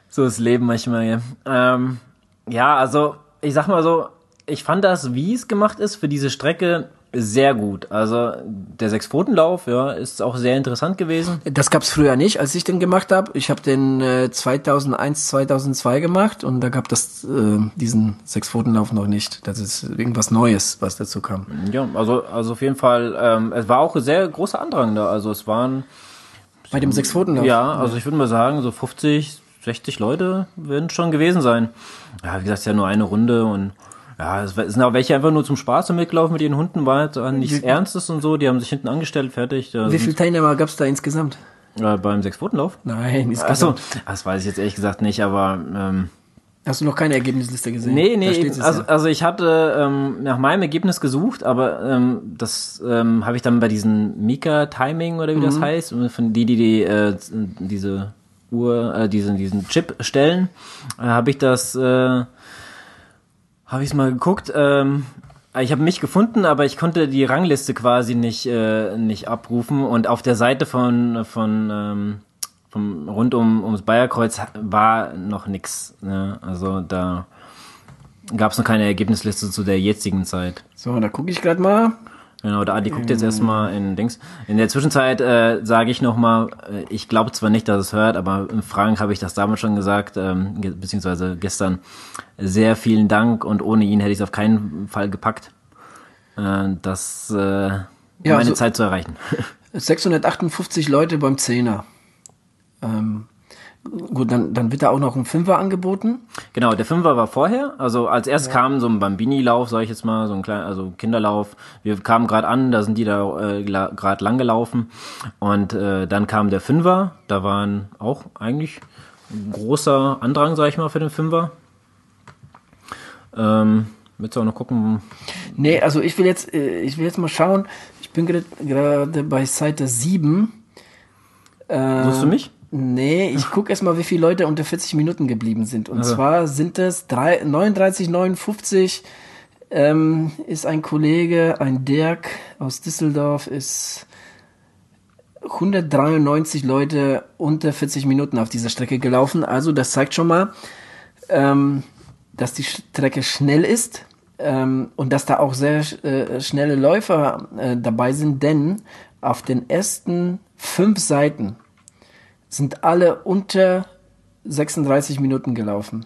so ist Leben manchmal. Ja. Ähm, ja, also ich sag mal so, ich fand das, wie es gemacht ist für diese Strecke, sehr gut. Also der Sechs-Pfoten-Lauf, ja, ist auch sehr interessant gewesen. Das gab's früher nicht, als ich den gemacht habe. Ich habe den äh, 2001, 2002 gemacht und da gab das äh, diesen Sechs-Pfoten-Lauf noch nicht. Das ist irgendwas Neues, was dazu kam. Ja, also also auf jeden Fall. Ähm, es war auch ein sehr großer Andrang da. Also es waren bei dem Sechs-Pfoten-Lauf. Ja, also ich würde mal sagen, so 50, 60 Leute werden schon gewesen sein. Ja, wie gesagt, ja nur eine Runde und ja, es sind auch welche einfach nur zum Spaß mitgelaufen mit ihren Hunden, war halt nichts Ernstes und so, die haben sich hinten angestellt, fertig. Wie viele Teilnehmer gab es da insgesamt? Äh, beim Sechs-Pfotenlauf? Nein, Achso, das weiß ich jetzt ehrlich gesagt nicht, aber ähm, Hast du noch keine Ergebnisliste gesehen? Nee, nee, also, ja. also ich hatte ähm, nach meinem Ergebnis gesucht, aber ähm, das ähm, habe ich dann bei diesen Mika-Timing oder wie das Mhm. heißt, von die, die, die äh, diese Uhr, äh, diesen, diesen Chip stellen, äh, habe ich das, äh, habe ich es mal geguckt. Ähm, ich habe mich gefunden, aber ich konnte die Rangliste quasi nicht äh, nicht abrufen und auf der Seite von von ähm, vom rund um ums Bayerkreuz war noch nix. Ne? Also da gab es noch keine Ergebnisliste zu der jetzigen Zeit. So, da gucke ich gerade mal. Genau, der Adi guckt jetzt erstmal in Dings. In der Zwischenzeit äh, sage ich nochmal, äh, ich glaube zwar nicht, dass es hört, aber in Frank habe ich das damals schon gesagt, ähm, beziehungsweise gestern. Sehr vielen Dank und ohne ihn hätte ich es auf keinen Fall gepackt, äh, das äh, Ja, meine also- Zeit zu erreichen. 658 Leute beim Zehner. Ähm, gut, dann, dann wird da auch noch ein Fünfer angeboten. Genau, der Fünfer war vorher. Also als erst kam so ein Bambini-Lauf, sag ich jetzt mal, so ein kleiner, also Kinderlauf. Wir kamen gerade an, da sind die da äh, gerade lang gelaufen. Und äh, dann kam der Fünfer. Da waren auch eigentlich ein großer Andrang, sag ich mal, für den Fünfer. Ähm, willst du auch noch gucken? Nee, also ich will jetzt, äh, ich will jetzt mal schauen. Ich bin gerade- gerade bei Seite 7. Äh, Suchst du mich? Nee, ich gucke erstmal, wie viele Leute unter 40 Minuten geblieben sind. Und zwar sind es drei- 39, 59 ähm, ist ein Kollege, ein Dirk aus Düsseldorf, ist 193 Leute unter 40 Minuten auf dieser Strecke gelaufen. Also das zeigt schon mal, ähm, dass die Strecke schnell ist ähm, und dass da auch sehr äh, schnelle Läufer äh, dabei sind, denn auf den ersten fünf Seiten sind alle unter 36 Minuten gelaufen.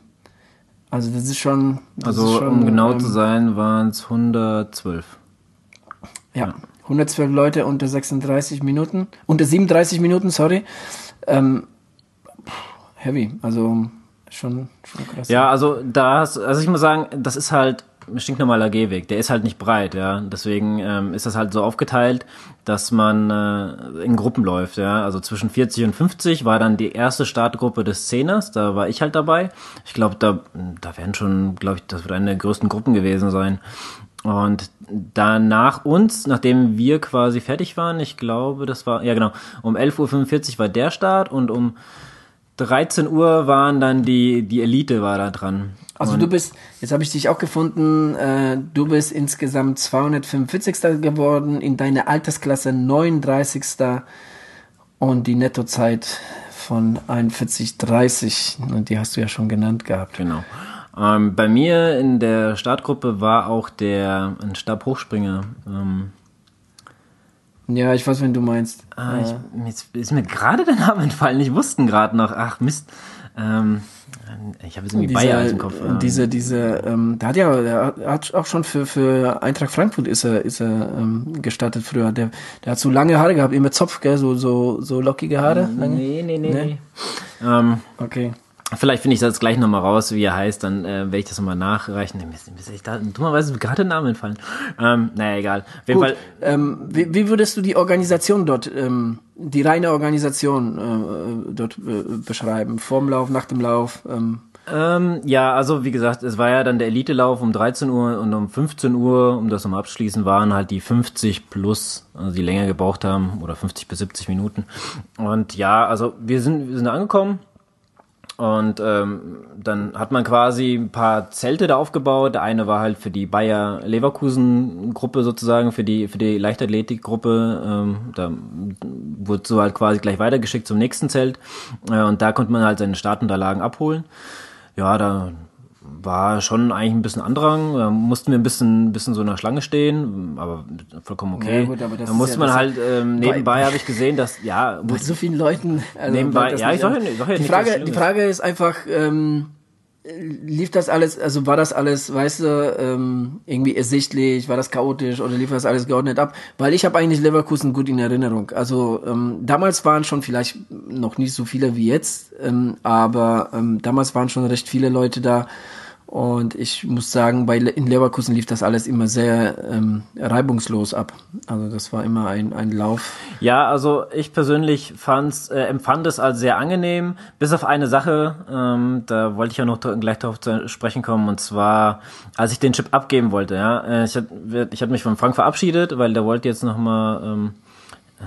Also das ist schon. Das ist Also schon, um genau ähm, zu sein, waren es 112. Ja, 112 Leute unter 36 Minuten, unter 37 Minuten, sorry. Ähm, heavy, also schon, schon krass. Ja, also da also ich muss sagen, das ist halt stinknormaler Gehweg. Der ist halt nicht breit, ja. Deswegen ähm, ist das halt so aufgeteilt, dass man äh, in Gruppen läuft, ja. Also zwischen 40 und 50 war dann die erste Startgruppe des Zehners. Da war ich halt dabei. Ich glaube, da, da werden schon, glaube ich, das wird eine der größten Gruppen gewesen sein. Und danach uns, nachdem wir quasi fertig waren, ich glaube, das war, ja genau, um 11.45 Uhr war der Start und um 13 Uhr waren dann die, die Elite war da dran. Also du bist, jetzt habe ich dich auch gefunden, äh, du bist insgesamt 245. geworden, in deiner Altersklasse 39. und die Nettozeit von 41,30. Und die hast du ja schon genannt gehabt. Genau. Ähm, bei mir in der Startgruppe war auch der ein Stabhochspringer. Ähm, Ja, ich weiß, wenn du meinst. ah, ich, jetzt ist mir gerade der Name entfallen. Ich wussten gerade noch. Ach Mist. Ähm, ich habe jetzt irgendwie Bayer im Kopf. Ähm, Diese, diese, ähm, der hat ja, der hat auch schon für, für Eintracht Frankfurt ist er, ist er ähm, gestartet früher. Der, der hat so lange Haare gehabt, immer Zopf, gell, so, so, so lockige Haare. Lange. nee, nee, nee. Nee? nee. Ähm, Okay. Vielleicht finde ich das gleich nochmal raus, wie er heißt, dann äh, werde ich das nochmal nachreichen. Nee, Mist, Mist, ich da, dummerweise ist mir gerade der Name entfallen. Ähm, naja, egal. Auf jeden Gut. Fall, Ähm, wie, wie würdest du die Organisation dort, ähm, die reine Organisation äh, dort äh, beschreiben? Vorm Lauf, nach dem Lauf? Ähm, Ähm, ja, also wie gesagt, es war ja dann der Elitelauf um 13 Uhr und um 15 Uhr, um das nochmal abschließen, waren halt die 50 plus, also die länger gebraucht haben, oder 50 bis 70 Minuten. Und ja, also wir sind, wir sind angekommen und ähm, dann hat man quasi ein paar Zelte da aufgebaut. Der eine war halt für die Bayer Leverkusen Gruppe sozusagen, für die für die Leichtathletik Gruppe. Ähm, da wurde so halt quasi gleich weitergeschickt zum nächsten Zelt äh, und da konnte man halt seine Startunterlagen abholen. Ja, da war schon eigentlich ein bisschen Andrang. Da mussten wir ein bisschen, bisschen so in der Schlange stehen, aber vollkommen okay. Ja, gut, aber da musste ja man halt ähm, nebenbei habe ich gesehen, dass ja bei so vielen Leuten. Also Nebenbei- ja, ich sag ja nicht- sag ja die nicht, Frage, die ist. Frage ist einfach, ähm, lief das alles, also war das alles, weißt du, ähm, irgendwie ersichtlich, war das chaotisch oder lief das alles geordnet ab? Weil ich habe eigentlich Leverkusen gut in Erinnerung. Also ähm, damals waren schon vielleicht noch nicht so viele wie jetzt, ähm, aber ähm, damals waren schon recht viele Leute da Und ich muss sagen, bei in Leverkusen lief das alles immer sehr ähm, reibungslos ab. Also das war immer ein, ein Lauf. Ja, also ich persönlich fand's, äh, empfand es als sehr angenehm, bis auf eine Sache, ähm, da wollte ich ja noch gleich darauf zu sprechen kommen, und zwar, als ich den Chip abgeben wollte, ja, äh, ich hatte ich mich von Frank verabschiedet, weil der wollte jetzt nochmal, ähm,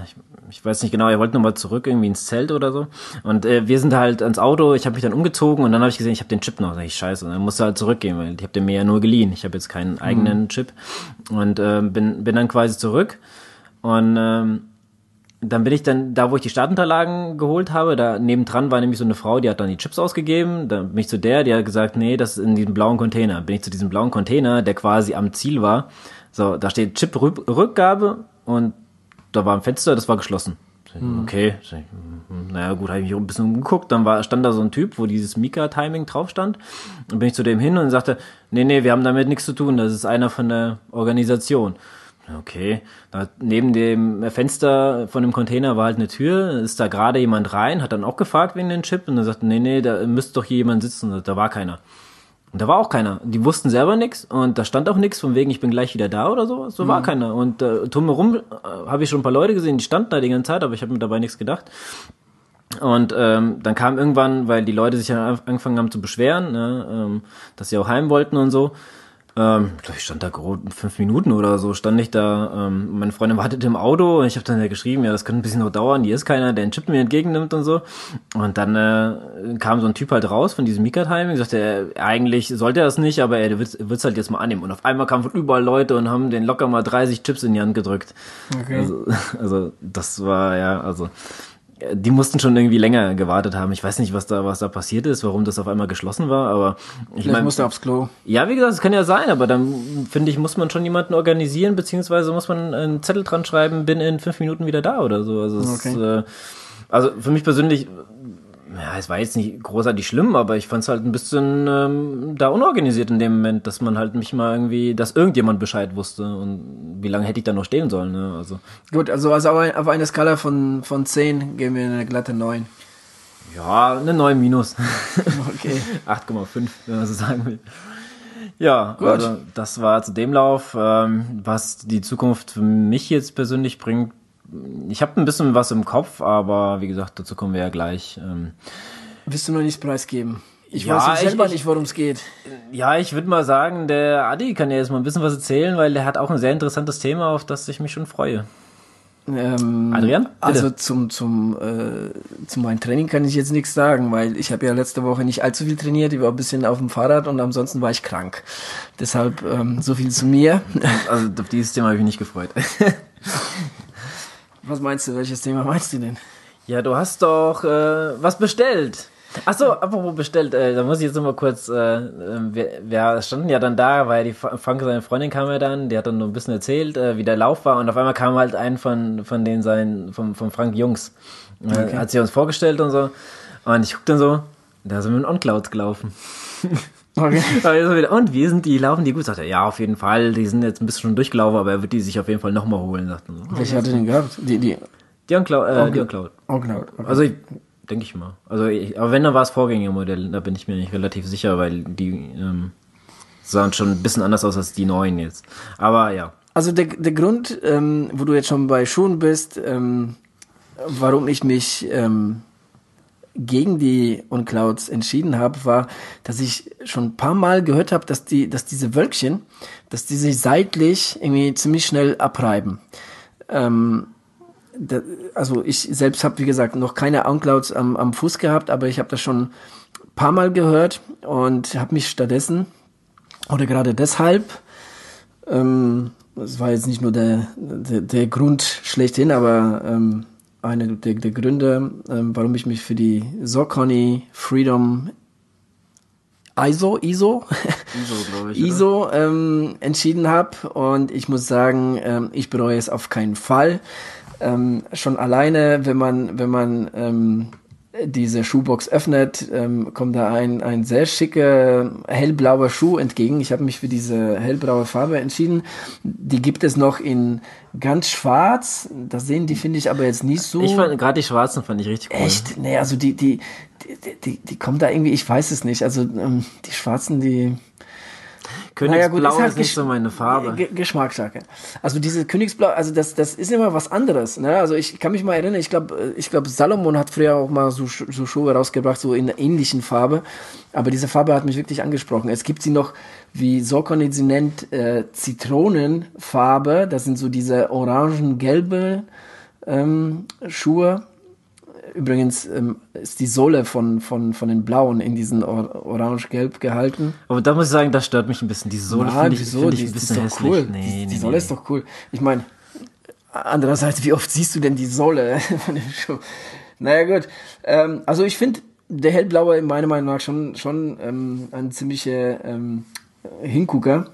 ich, ich weiß nicht genau, er wollte nochmal zurück irgendwie ins Zelt oder so. Und äh, wir sind halt ans Auto, ich habe mich dann umgezogen und dann habe ich gesehen, ich habe den Chip noch. Da ich, scheiße, und dann musste halt zurückgehen, weil ich habe den mir ja nur geliehen. Ich habe jetzt keinen eigenen mhm. Chip. Und äh, bin, bin dann quasi zurück. Und ähm, dann bin ich dann da, wo ich die Startunterlagen geholt habe, da nebendran war nämlich so eine Frau, die hat dann die Chips ausgegeben. Da bin ich zu der, die hat gesagt, nee, das ist in diesem blauen Container. Bin ich zu diesem blauen Container, der quasi am Ziel war. So, da steht Chip-Rückgabe und da war ein Fenster, das war geschlossen. Hm. Okay, hm, naja gut, habe ich mich ein bisschen umgeguckt, dann war, stand da so ein Typ, wo dieses Mika-Timing drauf stand. Dann bin ich zu dem hin und sagte, nee, nee, wir haben damit nichts zu tun, das ist einer von der Organisation. Okay, da neben dem Fenster von dem Container war halt eine Tür, ist da gerade jemand rein, hat dann auch gefragt wegen den Chip und dann sagte, nee, nee, da müsste doch hier jemand sitzen, da war keiner. Und da war auch keiner. Die wussten selber nichts und da stand auch nichts von wegen, ich bin gleich wieder da oder so. So mhm. war keiner. Und äh, drumherum äh, habe ich schon ein paar Leute gesehen, die standen da die ganze Zeit, aber ich habe mir dabei nichts gedacht. Und ähm, dann kam irgendwann, weil die Leute sich ja angefangen haben zu beschweren, ne, ähm, dass sie auch heim wollten und so, ähm, ich stand da fünf Minuten oder so, stand ich da, ähm, meine Freundin wartete im Auto und ich habe dann ja geschrieben, ja, das könnte ein bisschen noch dauern, hier ist keiner, der den Chip mir entgegennimmt und so. Und dann äh, kam so ein Typ halt raus von diesem Mika-Timing, sagte, er, eigentlich sollte er das nicht, aber er wird es halt jetzt mal annehmen. Und auf einmal kamen von überall Leute und haben den locker mal 30 Chips in die Hand gedrückt. Okay. Also, also das war ja, also die mussten schon irgendwie länger gewartet haben. Ich weiß nicht, was da, was da passiert ist, warum das auf einmal geschlossen war, aber ich meine. musste aufs Klo. Ja, wie gesagt, es kann ja sein, aber dann finde ich, muss man schon jemanden organisieren, beziehungsweise muss man einen Zettel dran schreiben, bin in fünf Minuten wieder da oder so. Also, okay. es, äh, also für mich persönlich ja, es war jetzt nicht großartig schlimm, aber ich fand es halt ein bisschen ähm, da unorganisiert in dem Moment, dass man halt mich mal irgendwie, dass irgendjemand Bescheid wusste und wie lange hätte ich da noch stehen sollen, ne? Also. Gut, also, also auf eine Skala von, von 10 gehen wir eine glatte 9. Ja, eine 9 minus. Okay. 8,5, wenn man so sagen will. Ja, Gut. also das war zu dem Lauf. Ähm, was die Zukunft für mich jetzt persönlich bringt, ich habe ein bisschen was im Kopf, aber wie gesagt, dazu kommen wir ja gleich. Ähm, Willst du noch nichts preisgeben? Ich ja, weiß selber ich, nicht, worum es geht. Ja, ich würde mal sagen, der Adi kann ja jetzt mal ein bisschen was erzählen, weil der hat auch ein sehr interessantes Thema, auf das ich mich schon freue. Ähm, Adrian? Bitte. Also zum, zum, äh, zu meinem Training kann ich jetzt nichts sagen, weil ich habe ja letzte Woche nicht allzu viel trainiert, ich war ein bisschen auf dem Fahrrad und ansonsten war ich krank. Deshalb ähm, so viel zu mir. Also auf dieses Thema habe ich mich nicht gefreut. Was meinst du, welches Thema meinst du denn? Ja, du hast doch äh, was bestellt. Achso, apropos bestellt, äh, da muss ich jetzt noch mal kurz, äh, ähm, wir, wir standen ja dann da, weil die Frank, seine Freundin kam ja dann, die hat dann nur ein bisschen erzählt, äh, wie der Lauf war und auf einmal kam halt ein von, von den seinen, von, von Frank Jungs. Äh, okay. Hat sie uns vorgestellt und so. Und ich guck dann so, da sind wir in OnCloud gelaufen. Okay. und wie sind die, laufen die gut? Sagt er, ja, auf jeden Fall, die sind jetzt ein bisschen schon durchgelaufen, aber er wird die sich auf jeden Fall nochmal holen. Sagt so. Welche hat er denn gehabt? Die, die. Die OnCloud, äh, die OnCloud. OnCloud. Okay. Also ich, denke ich mal. Also ich, aber wenn, dann war es Vorgängermodell, da bin ich mir nicht relativ sicher, weil die ähm, sahen schon ein bisschen anders aus als die neuen jetzt. Aber ja. Also der, der Grund, ähm, wo du jetzt schon bei Schuhen bist, ähm, warum ich mich ähm, gegen die OnClouds entschieden habe, war, dass ich schon ein paar Mal gehört habe, dass die, dass diese Wölkchen, dass die sich seitlich irgendwie ziemlich schnell abreiben. Ähm, da, also ich selbst habe, wie gesagt, noch keine OnClouds am, am Fuß gehabt, aber ich habe das schon ein paar Mal gehört und habe mich stattdessen oder gerade deshalb, ähm, das war jetzt nicht nur der, der, der Grund schlechthin, aber ähm, einer der, der Gründe, ähm, warum ich mich für die Saucony Freedom ISO, ISO, ISO, ich, ISO ähm, entschieden habe. Und ich muss sagen, ähm, ich bereue es auf keinen Fall. Ähm, schon alleine, wenn man, wenn man ähm, diese Schuhbox öffnet, ähm, kommt da ein, ein sehr schicker hellblauer Schuh entgegen. Ich habe mich für diese hellblaue Farbe entschieden. Die gibt es noch in ganz schwarz. Das sehen die, finde ich, aber jetzt nicht so. Ich fand gerade die schwarzen fand ich richtig cool. Echt? Nee, also die, die, die, die, die kommen da irgendwie, ich weiß es nicht. Also ähm, die schwarzen, die Königsblau naja, gut, ist, halt nicht Gesch- so meine Farbe. Ge Geschmackssache. Also diese Königsblau, also das, das ist immer was anderes. Ne? Also ich kann mich mal erinnern, ich glaube, ich glaube, Salomon hat früher auch mal so, so Schuhe rausgebracht, so in einer ähnlichen Farbe. Aber diese Farbe hat mich wirklich angesprochen. Es gibt sie noch, wie Sokon sie nennt, äh, Zitronenfarbe. Das sind so diese orangen-gelbe ähm, Schuhe. Übrigens ähm, ist die Sohle von, von, von den blauen in diesen or orange-gelb gehalten. Aber da muss ich sagen, das stört mich ein bisschen. Die Sohle finde ich, find ich die, ein die bisschen ist doch hässlich. cool. Nee, die, nee, die nee. Sohle ist doch cool. Ich meine, andererseits, wie oft siehst du denn die Sohle von dem Schuh? Naja, gut. Ähm, also ich finde der hellblaue meiner Meinung nach schon, schon ähm, ein ziemlicher ähm, Hingucker.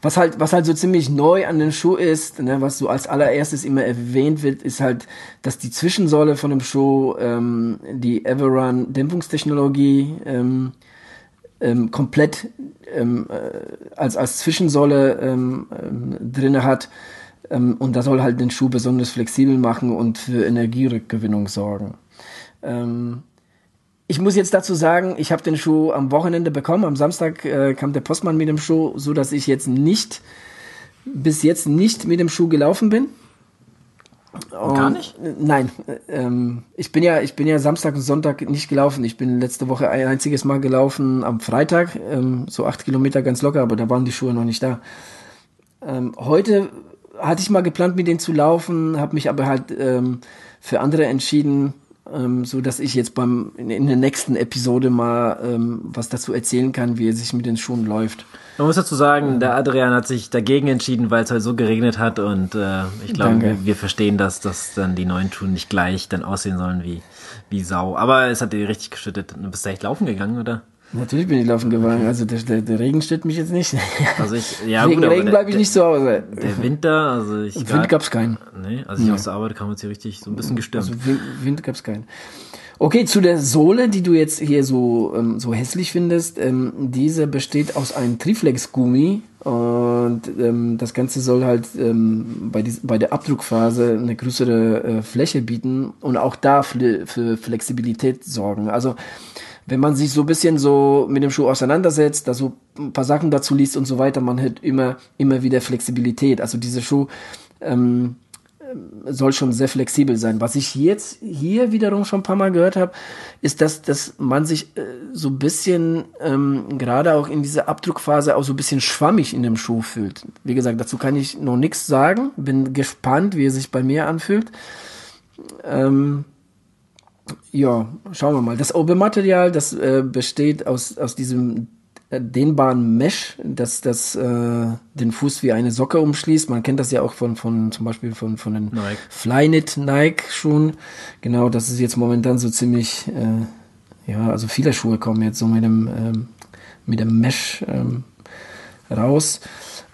Was halt, was halt so ziemlich neu an den Schuh ist, ne, was so als allererstes immer erwähnt wird, ist halt, dass die Zwischensäule von dem Schuh ähm, die Everrun Dämpfungstechnologie ähm, ähm, komplett ähm, äh, als, als Zwischensäule ähm, ähm, drinne hat. Ähm, und das soll halt den Schuh besonders flexibel machen und für Energierückgewinnung sorgen. Ähm, ich muss jetzt dazu sagen, ich habe den Schuh am Wochenende bekommen. Am Samstag äh, kam der Postmann mit dem Schuh, so dass ich jetzt nicht bis jetzt nicht mit dem Schuh gelaufen bin. Gar Und- nicht? Nein, äh, ähm, ich bin ja, ich bin ja Samstag und Sonntag nicht gelaufen. Ich bin letzte Woche ein einziges Mal gelaufen am Freitag, ähm, so acht Kilometer ganz locker, aber da waren die Schuhe noch nicht da. Ähm, heute hatte ich mal geplant, mit denen zu laufen, habe mich aber halt ähm, für andere entschieden, ähm, so dass ich jetzt beim in, in der nächsten Episode mal ähm, was dazu erzählen kann, wie er sich mit den Schuhen läuft. Man muss dazu sagen, der Adrian hat sich dagegen entschieden, weil es halt so geregnet hat und äh, ich glaube, wir, wir verstehen, dass, dass dann die neuen Schuhe nicht gleich dann aussehen sollen wie, wie Sau. Aber es hat dir richtig geschüttet. Du bist da echt laufen gegangen, oder? Natürlich bin ich laufen gegangen, also der, der, der Regen stört mich jetzt nicht. Also ich, ja Wegen gut, Regen bleibe ich nicht zu Hause. der Winter, also ich Wind grad- gab's keinen. Nee, als ich aus der Arbeit kam, hat sie richtig so ein bisschen gestürmt. Also Wind, Wind gab's keinen. Okay, zu der Sohle, die du jetzt hier so, ähm, so hässlich findest. Ähm, diese besteht aus einem Triflex-Gummi und ähm, das Ganze soll halt ähm, bei, dies, bei der Abdruckphase eine größere äh, Fläche bieten und auch da für Flexibilität sorgen. Also wenn man sich so ein bisschen so mit dem Schuh auseinandersetzt, da so ein paar Sachen dazu liest und so weiter, man hat immer, immer wieder Flexibilität. Also dieser Schuh ähm, soll schon sehr flexibel sein. Was ich jetzt hier wiederum schon ein paar Mal gehört habe, ist, dass, dass man sich äh, so ein bisschen, ähm, gerade auch in dieser Abdruckphase, auch so ein bisschen schwammig in dem Schuh fühlt. Wie gesagt, dazu kann ich noch nichts sagen. Bin gespannt, wie er sich bei mir anfühlt. Ähm, ja, schauen wir mal. Das Obermaterial, das äh, besteht aus, aus diesem äh, dehnbaren Mesh, das, das äh, den Fuß wie eine Socke umschließt. Man kennt das ja auch von, von zum Beispiel von, von den Nike. Flyknit Nike Schuhen. Genau, das ist jetzt momentan so ziemlich, äh, ja, also viele Schuhe kommen jetzt so mit dem, ähm, mit dem Mesh ähm, raus.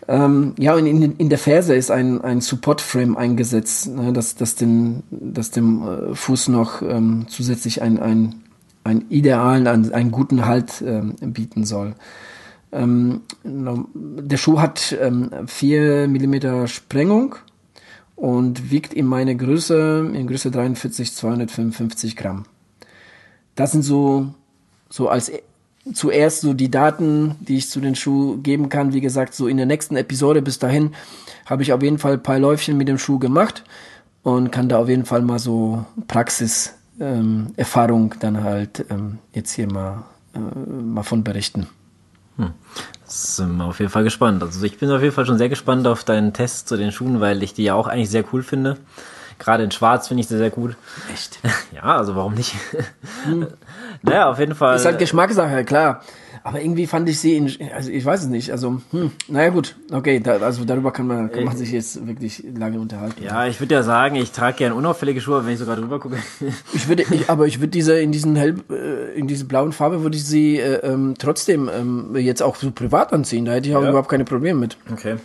Ähm, ja, und in, in der Ferse ist ein, ein Support-Frame eingesetzt, ne, dass, dass, den, dass dem äh, Fuß noch ähm, zusätzlich ein, ein, einen idealen, einen, einen guten Halt ähm, bieten soll. Ähm, der Schuh hat ähm, 4 mm Sprengung und wiegt in meiner Größe, in Größe 43, 255 Gramm. Das sind so, so als zuerst so die Daten, die ich zu den Schuh geben kann. Wie gesagt, so in der nächsten Episode bis dahin habe ich auf jeden Fall ein paar Läufchen mit dem Schuh gemacht und kann da auf jeden Fall mal so Praxis ähm, dann halt ähm, jetzt hier mal, äh, mal von berichten. Sind wir auf jeden Fall gespannt. Also ich bin auf jeden Fall schon sehr gespannt auf deinen Test zu den Schuhen, weil ich die ja auch eigentlich sehr cool finde. Gerade in Schwarz finde ich sie sehr gut. Echt? Ja, also warum nicht? naja, auf jeden Fall. Ist halt Geschmackssache, klar. Aber irgendwie fand ich sie in, also ich weiß es nicht, also, hm, naja gut, okay, da, also darüber kann man, kann man sich jetzt wirklich lange unterhalten. ja, ich würde ja sagen, ich trage gerne unauffällige Schuhe, wenn ich sogar drüber gucke. Ich würde, ich, aber ich würde diese in diesen hell, äh, in diese blauen Farbe würde ich sie äh, ähm, trotzdem ähm, jetzt auch so privat anziehen. Da hätte ich auch Ja. überhaupt keine Probleme mit. Okay.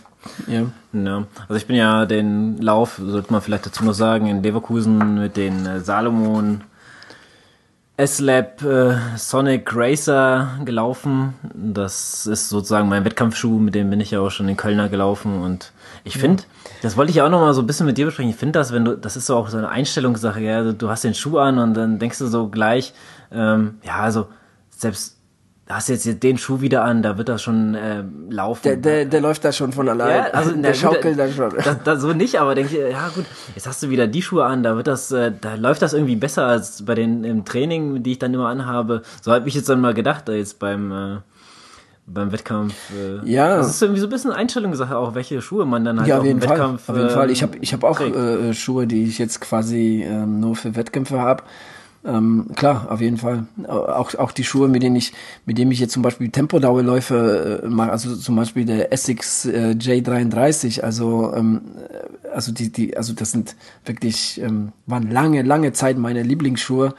Ja. Ja. Also ich bin ja den Lauf, sollte man vielleicht dazu noch sagen, in Leverkusen mit den äh, Salomon S-Lab äh, Sonic Racer gelaufen. Das ist sozusagen mein Wettkampfschuh, mit dem bin ich ja auch schon in Kölner gelaufen und ich finde, ja. das wollte ich ja auch noch mal so ein bisschen mit dir besprechen. Ich finde das, wenn du, das ist so auch so eine Einstellungssache, ja, also, du hast den Schuh an und dann denkst du so gleich, ähm, ja, also selbst hast jetzt den Schuh wieder an, da wird das schon äh, laufen. Der, der, der läuft da schon von allein. Ja, also der schaukelt dann schon. Das, das, so nicht, aber denke ich, ja gut, jetzt hast du wieder die Schuhe an, da wird das, äh, da läuft das irgendwie besser als bei den im Training, die ich dann immer anhabe. So habe ich jetzt dann mal gedacht, da jetzt beim äh, beim Wettkampf. Äh, ja. Das ist irgendwie so ein bisschen Einstellungssache auch, welche Schuhe man dann halt ja, auf jeden Fall. Wettkampf. Auf jeden Fall. Ich habe ich hab auch äh, Schuhe, die ich jetzt quasi äh, nur für Wettkämpfe habe. Ähm, klar, auf jeden Fall. Auch, auch die Schuhe, mit denen ich, mit denen ich jetzt zum Beispiel Tempodauerläufe äh, mache, also zum Beispiel der Essex äh, J33, also, ähm, also die, die, also das sind wirklich, ähm, waren lange, lange Zeit meine Lieblingsschuhe.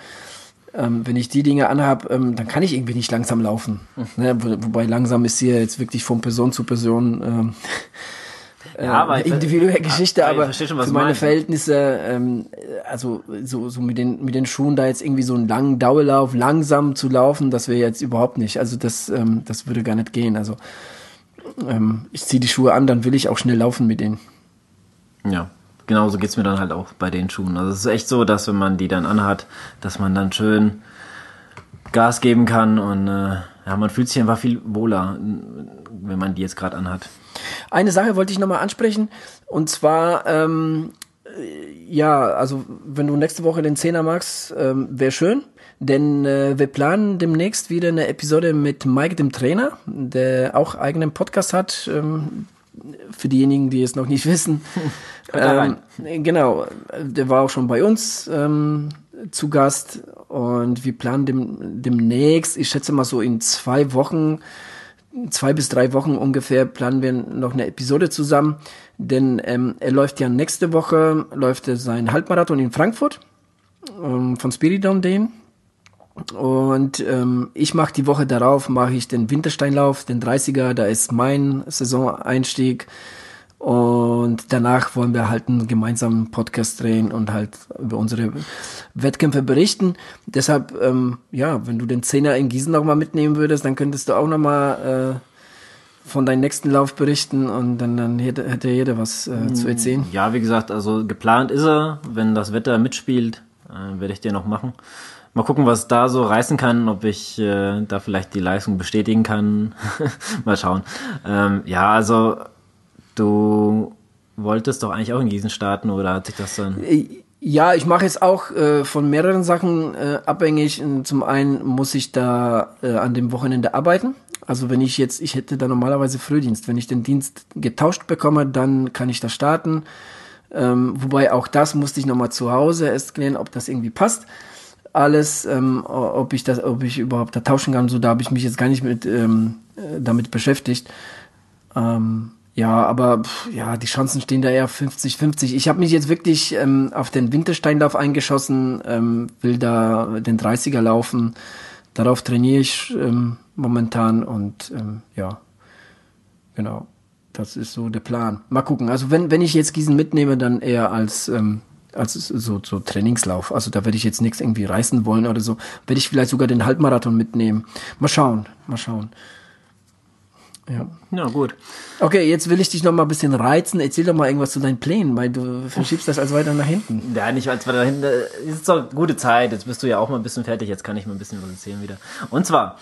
Ähm, wenn ich die Dinge anhab, ähm, dann kann ich irgendwie nicht langsam laufen. Mhm. Ne? Wo, wobei langsam ist hier jetzt wirklich von Person zu Person ähm, ja, äh, aber individuelle Geschichte, aber schon, für meine Verhältnisse, ähm, also so, so mit den mit den Schuhen da jetzt irgendwie so einen langen Dauerlauf langsam zu laufen, das wäre jetzt überhaupt nicht. Also das ähm, das würde gar nicht gehen. Also ähm, ich ziehe die Schuhe an, dann will ich auch schnell laufen mit denen. Ja, genauso geht's mir dann halt auch bei den Schuhen. Also es ist echt so, dass wenn man die dann anhat, dass man dann schön Gas geben kann und äh, ja, man fühlt sich einfach viel wohler, wenn man die jetzt gerade anhat. Eine Sache wollte ich nochmal ansprechen und zwar, ähm, ja, also wenn du nächste Woche den Zehner magst, ähm, wäre schön, denn äh, wir planen demnächst wieder eine Episode mit Mike, dem Trainer, der auch eigenen Podcast hat. Ähm, für diejenigen, die es noch nicht wissen. ähm, genau, der war auch schon bei uns ähm, zu Gast und wir planen dem, demnächst, ich schätze mal so in zwei Wochen, zwei bis drei Wochen ungefähr planen wir noch eine Episode zusammen, denn ähm, er läuft ja nächste Woche, läuft er sein Halbmarathon in Frankfurt ähm, von Spiridon den. Und ähm, ich mache die Woche darauf, mache ich den Wintersteinlauf, den 30er, da ist mein Saisoneinstieg. Und danach wollen wir halt einen gemeinsamen Podcast drehen und halt über unsere Wettkämpfe berichten. Deshalb, ähm, ja, wenn du den Zehner in Gießen noch mal mitnehmen würdest, dann könntest du auch noch mal äh, von deinem nächsten Lauf berichten und dann, dann hätte, hätte jeder was äh, zu erzählen. Ja, wie gesagt, also geplant ist er. Wenn das Wetter mitspielt, äh, werde ich dir noch machen. Mal gucken, was da so reißen kann, ob ich äh, da vielleicht die Leistung bestätigen kann. mal schauen. Ähm, ja, also Du wolltest doch eigentlich auch in Gießen starten oder hat sich das dann? Äh, ja, ich mache jetzt auch äh, von mehreren Sachen äh, abhängig. Zum einen muss ich da äh, an dem Wochenende arbeiten. Also wenn ich jetzt, ich hätte da normalerweise Frühdienst. Wenn ich den Dienst getauscht bekomme, dann kann ich da starten. Ähm, wobei auch das musste ich nochmal zu Hause erst klären, ob das irgendwie passt. Alles, ähm, ob ich das, ob ich überhaupt da tauschen kann, so da habe ich mich jetzt gar nicht mit ähm, äh, damit beschäftigt. Ähm, ja, aber pff, ja, die Chancen stehen da eher 50-50. Ich habe mich jetzt wirklich ähm, auf den Wintersteinlauf eingeschossen, ähm, will da den 30er laufen. Darauf trainiere ich ähm, momentan und ähm, ja, genau. Das ist so der Plan. Mal gucken. Also wenn, wenn ich jetzt Gießen mitnehme, dann eher als, ähm, als so, so Trainingslauf. Also da werde ich jetzt nichts irgendwie reißen wollen oder so. Werde ich vielleicht sogar den Halbmarathon mitnehmen. Mal schauen, mal schauen. Ja. ja, gut. Okay, jetzt will ich dich noch mal ein bisschen reizen. Erzähl doch mal irgendwas zu deinen Plänen, weil du verschiebst das als weiter nach hinten. Ja, nicht als weiter nach hinten. Es ist doch gute Zeit. Jetzt bist du ja auch mal ein bisschen fertig. Jetzt kann ich mal ein bisschen was erzählen wieder. Und zwar,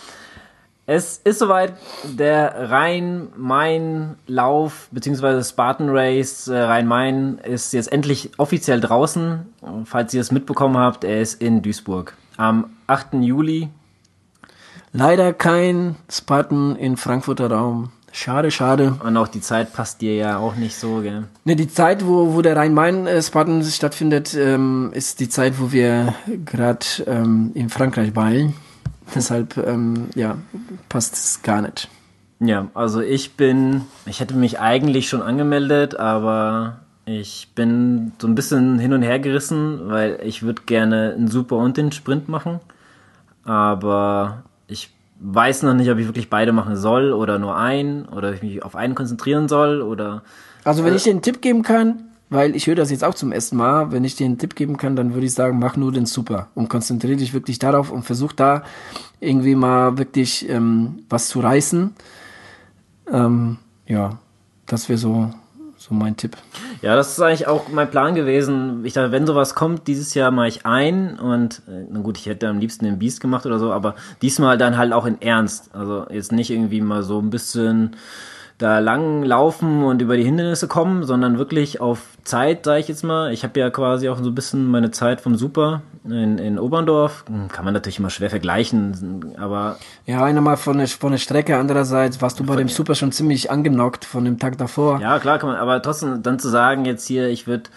es ist soweit, der Rhein-Main-Lauf beziehungsweise Spartan Race äh, Rhein-Main ist jetzt endlich offiziell draußen. Falls ihr es mitbekommen habt, er ist in Duisburg. Am 8. Juli Leider kein Spartan in Frankfurter Raum. Schade, schade. Und auch die Zeit passt dir ja auch nicht so, gell? Ne, die Zeit, wo, wo der Rhein-Main-Spartan stattfindet, ähm, ist die Zeit, wo wir gerade ähm, in Frankreich weilen. Deshalb, ähm, ja, passt es gar nicht. Ja, also ich bin, ich hätte mich eigentlich schon angemeldet, aber ich bin so ein bisschen hin und her gerissen, weil ich würde gerne einen Super und den Sprint machen. Aber weiß noch nicht, ob ich wirklich beide machen soll oder nur einen oder ich mich auf einen konzentrieren soll oder. Also wenn äh, ich dir einen Tipp geben kann, weil ich höre das jetzt auch zum ersten Mal. Wenn ich dir einen Tipp geben kann, dann würde ich sagen, mach nur den Super und konzentriere dich wirklich darauf und versuch da irgendwie mal wirklich ähm, was zu reißen. Ähm, ja, das wäre so, so mein Tipp. Ja, das ist eigentlich auch mein Plan gewesen. Ich dachte, wenn sowas kommt, dieses Jahr mache ich ein und äh, na gut, ich hätte am liebsten den Beast gemacht oder so, aber diesmal dann halt auch in Ernst. Also jetzt nicht irgendwie mal so ein bisschen da lang laufen und über die Hindernisse kommen, sondern wirklich auf Zeit, sage ich jetzt mal. Ich habe ja quasi auch so ein bisschen meine Zeit vom Super in, in Oberndorf. Hm, kann man natürlich immer schwer vergleichen, aber... Ja, einer mal von der, von der Strecke, andererseits warst du bei dem Super schon ziemlich angenockt von dem Tag davor. Ja, klar kann man, aber trotzdem dann zu sagen, jetzt hier, ich würde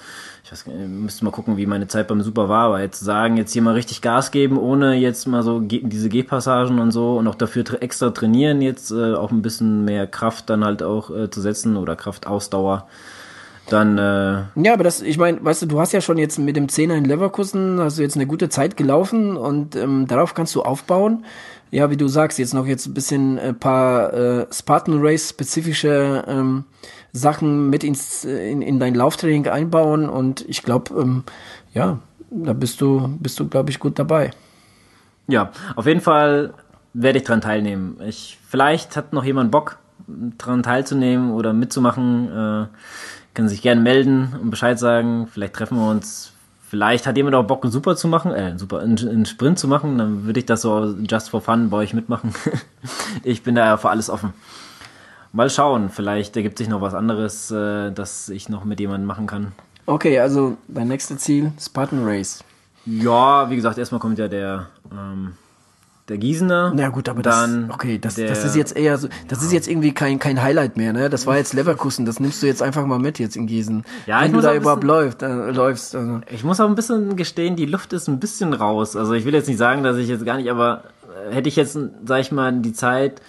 ich weiß, müsste mal gucken, wie meine Zeit beim Super war, aber jetzt sagen, jetzt hier mal richtig Gas geben, ohne jetzt mal so diese Gehpassagen und so und auch dafür extra trainieren, jetzt äh, auch ein bisschen mehr Kraft dann halt auch äh, zu setzen oder Kraftausdauer. Dann, äh ja, aber das, ich meine, weißt du, du hast ja schon jetzt mit dem Zehner in Leverkusen, hast du jetzt eine gute Zeit gelaufen und ähm, darauf kannst du aufbauen. Ja, wie du sagst, jetzt noch jetzt ein bisschen ein äh, paar äh, Spartan Race spezifische ähm, Sachen mit ins, in, in dein Lauftraining einbauen und ich glaube, ähm, ja, da bist du, bist du, glaube ich, gut dabei. Ja, auf jeden Fall werde ich dran teilnehmen. Ich, vielleicht hat noch jemand Bock, dran teilzunehmen oder mitzumachen. Äh, kann sich gerne melden und Bescheid sagen. Vielleicht treffen wir uns. Vielleicht hat jemand auch Bock, einen Super zu machen, äh, Super, einen, einen Sprint zu machen. Dann würde ich das so just for fun bei euch mitmachen. ich bin da ja für alles offen. Mal schauen, vielleicht ergibt sich noch was anderes, äh, das ich noch mit jemandem machen kann. Okay, also dein nächstes Ziel, Spartan Race. Ja, wie gesagt, erstmal kommt ja der, ähm, der Gießener. Na gut, aber dann das, okay, das, das ist jetzt eher so, das ja. ist jetzt irgendwie kein, kein Highlight mehr, ne? Das war jetzt Leverkusen, das nimmst du jetzt einfach mal mit jetzt in Gießen. Ja, wenn du da überhaupt läuft, äh, läufst. Also. Ich muss auch ein bisschen gestehen, die Luft ist ein bisschen raus. Also ich will jetzt nicht sagen, dass ich jetzt gar nicht, aber äh, hätte ich jetzt, sag ich mal, die Zeit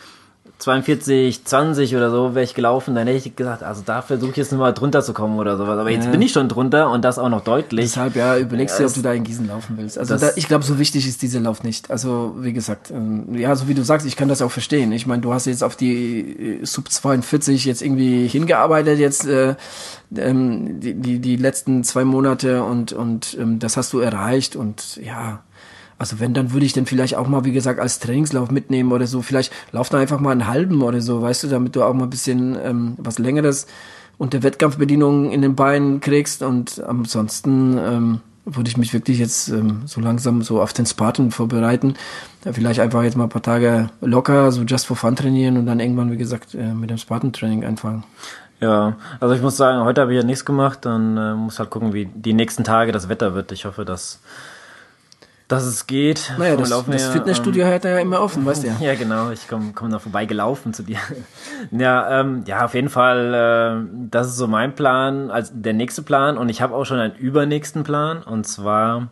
42, 20 oder so wäre ich gelaufen, dann hätte ich gesagt, also da versuche ich jetzt nur mal drunter zu kommen oder sowas. Aber jetzt ja. bin ich schon drunter und das auch noch deutlich. Deshalb, ja, überlegst du, ob du da in Gießen laufen willst. Also da, ich glaube, so wichtig ist dieser Lauf nicht. Also wie gesagt, ähm, ja, so wie du sagst, ich kann das auch verstehen. Ich meine, du hast jetzt auf die äh, Sub 42 jetzt irgendwie hingearbeitet, jetzt äh, ähm, die, die, die letzten zwei Monate und, und ähm, das hast du erreicht und ja, also wenn, dann würde ich den vielleicht auch mal, wie gesagt, als Trainingslauf mitnehmen oder so. Vielleicht lauf da einfach mal einen halben oder so, weißt du, damit du auch mal ein bisschen ähm, was längeres unter Wettkampfbedienungen in den Beinen kriegst. Und ansonsten ähm, würde ich mich wirklich jetzt ähm, so langsam so auf den Spartan vorbereiten. Da vielleicht einfach jetzt mal ein paar Tage locker, so just for fun trainieren und dann irgendwann, wie gesagt, äh, mit dem Spartan-Training anfangen. Ja, also ich muss sagen, heute habe ich ja nichts gemacht, dann äh, muss halt gucken, wie die nächsten Tage das Wetter wird. Ich hoffe, dass dass es geht. Naja, das, das Fitnessstudio ähm, hat ja immer offen, weißt du ja. Ja, genau. Ich komme komm da vorbei gelaufen zu dir. ja, ähm, ja, auf jeden Fall, äh, das ist so mein Plan, als der nächste Plan. Und ich habe auch schon einen übernächsten Plan. Und zwar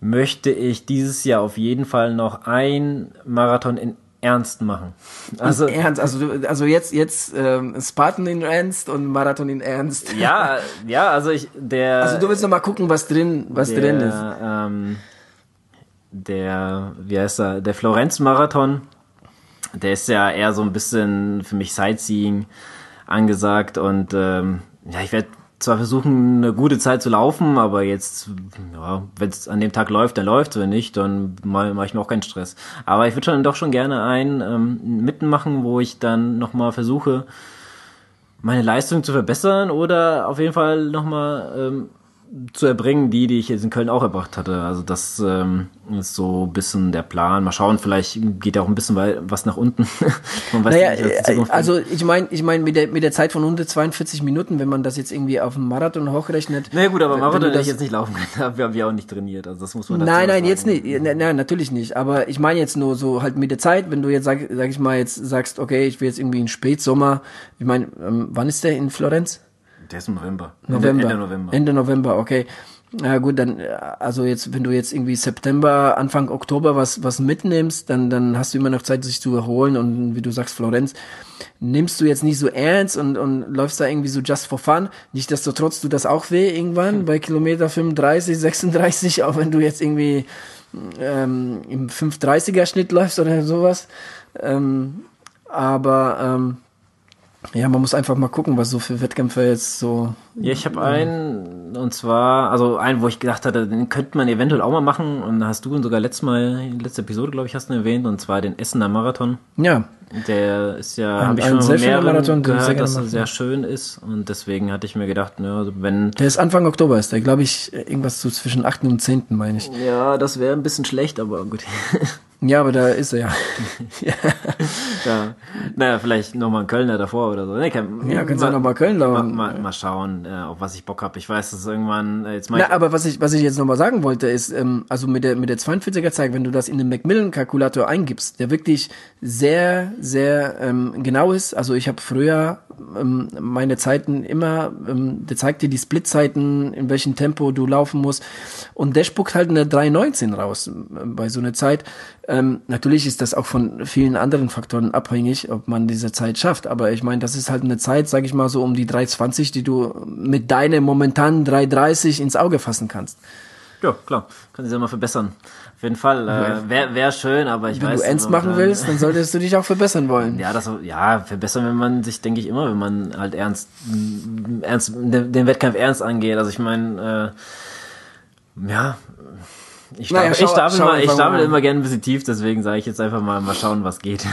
möchte ich dieses Jahr auf jeden Fall noch ein Marathon in Ernst machen. Also in Ernst, also also jetzt jetzt ähm, Spartan in Ernst und Marathon in Ernst. Ja, ja, also ich der. Also du willst noch mal gucken, was drin was der, drin ist. Ähm, der, wie heißt er, der Florenz-Marathon, der ist ja eher so ein bisschen für mich Sightseeing angesagt und ähm, ja, ich werde zwar versuchen, eine gute Zeit zu laufen, aber jetzt, ja, wenn es an dem Tag läuft, dann läuft wenn nicht, dann mache mach ich mir auch keinen Stress. Aber ich würde schon doch schon gerne einen ähm, mitmachen, wo ich dann nochmal versuche, meine Leistung zu verbessern oder auf jeden Fall nochmal ähm, zu erbringen, die, die ich jetzt in Köln auch erbracht hatte. Also das ähm, ist so ein bisschen der Plan. Mal schauen, vielleicht geht ja auch ein bisschen was nach unten. naja, nicht, äh, also ich meine, ich meine mit der mit der Zeit von unter 42 Minuten, wenn man das jetzt irgendwie auf dem Marathon hochrechnet. Na naja, gut, aber Marathon hätte ich jetzt nicht laufen können. Wir haben ja auch nicht trainiert. Also das muss man. Nein, nein, sagen. jetzt nicht. Nein, natürlich nicht. Aber ich meine jetzt nur so halt mit der Zeit, wenn du jetzt sag, sag ich mal jetzt sagst, okay, ich will jetzt irgendwie in Spätsommer. Ich meine, ähm, wann ist der in Florenz? Der ist im November. November. Ende, Ende November. Ende November, okay. Ja gut, dann also jetzt, wenn du jetzt irgendwie September, Anfang Oktober was was mitnimmst, dann dann hast du immer noch Zeit, sich zu erholen und wie du sagst, Florenz, nimmst du jetzt nicht so ernst und und läufst da irgendwie so just for fun. Nicht, dass du trotz du das auch weh irgendwann bei Kilometer 35, 36, auch wenn du jetzt irgendwie ähm, im 530er Schnitt läufst oder sowas. Ähm, aber ähm, Ja, man muss einfach mal gucken, was so für Wettkämpfe jetzt so. Ja, ich habe einen, und zwar, also einen, wo ich gedacht hatte, den könnte man eventuell auch mal machen. Und da hast du ihn sogar letztes Mal, letzte Episode, glaube ich, hast du ihn erwähnt, und zwar den Essener Marathon. Ja. Der ist ja, habe ich schon sehr mehreren Marathon, gehört, dass er sehr schön ist. Und deswegen hatte ich mir gedacht, ne, also wenn, Der ist Anfang Oktober, ist der, glaube ich, irgendwas so zwischen 8. und 10. meine ich. ja, das wäre ein bisschen schlecht, aber gut. Ja, aber da ist er ja. ja. Naja, vielleicht nochmal ein Kölner davor oder so. Ne, kann, Ja, kannst du auch noch mal Köln mal, laufen. mal, mal schauen, äh, auf was ich Bock habe. Ich weiß, dass irgendwann, äh, jetzt mal Na, aber was ich, was ich jetzt nochmal sagen wollte, ist, ähm, also mit der, mit der 42er Zeit, wenn du das in den Macmillan-Kalkulator eingibst, der wirklich sehr, sehr ähm, genau ist. Also ich habe früher ähm, meine Zeiten immer, ähm, der zeigt dir die Splitzeiten, in welchem Tempo du laufen musst. Und der spuckt halt eine 3,19 raus ähm, bei so einer Zeit. Ähm, natürlich ist das auch von vielen anderen Faktoren abhängig, ob man diese Zeit schafft. Aber ich meine, das ist halt eine Zeit, sage ich mal so um die 3,20, die du mit deiner momentanen 3,30 ins Auge fassen kannst. Ja, klar. Kann sich ja mal verbessern. Auf jeden Fall. Äh, Wäre wär schön, aber ich Wenn weiß. du ernst momentan- machen willst, dann solltest du dich auch verbessern wollen. Ja, das ja verbessern, wenn man sich, denke ich, immer, wenn man halt ernst, ernst den, den Wettkampf ernst angeht. Also ich meine, äh, ja, ich Naja, ich stapel, mal, ich stapel immer gerne ein bisschen tief, deswegen sage ich jetzt einfach mal, mal schauen, was geht.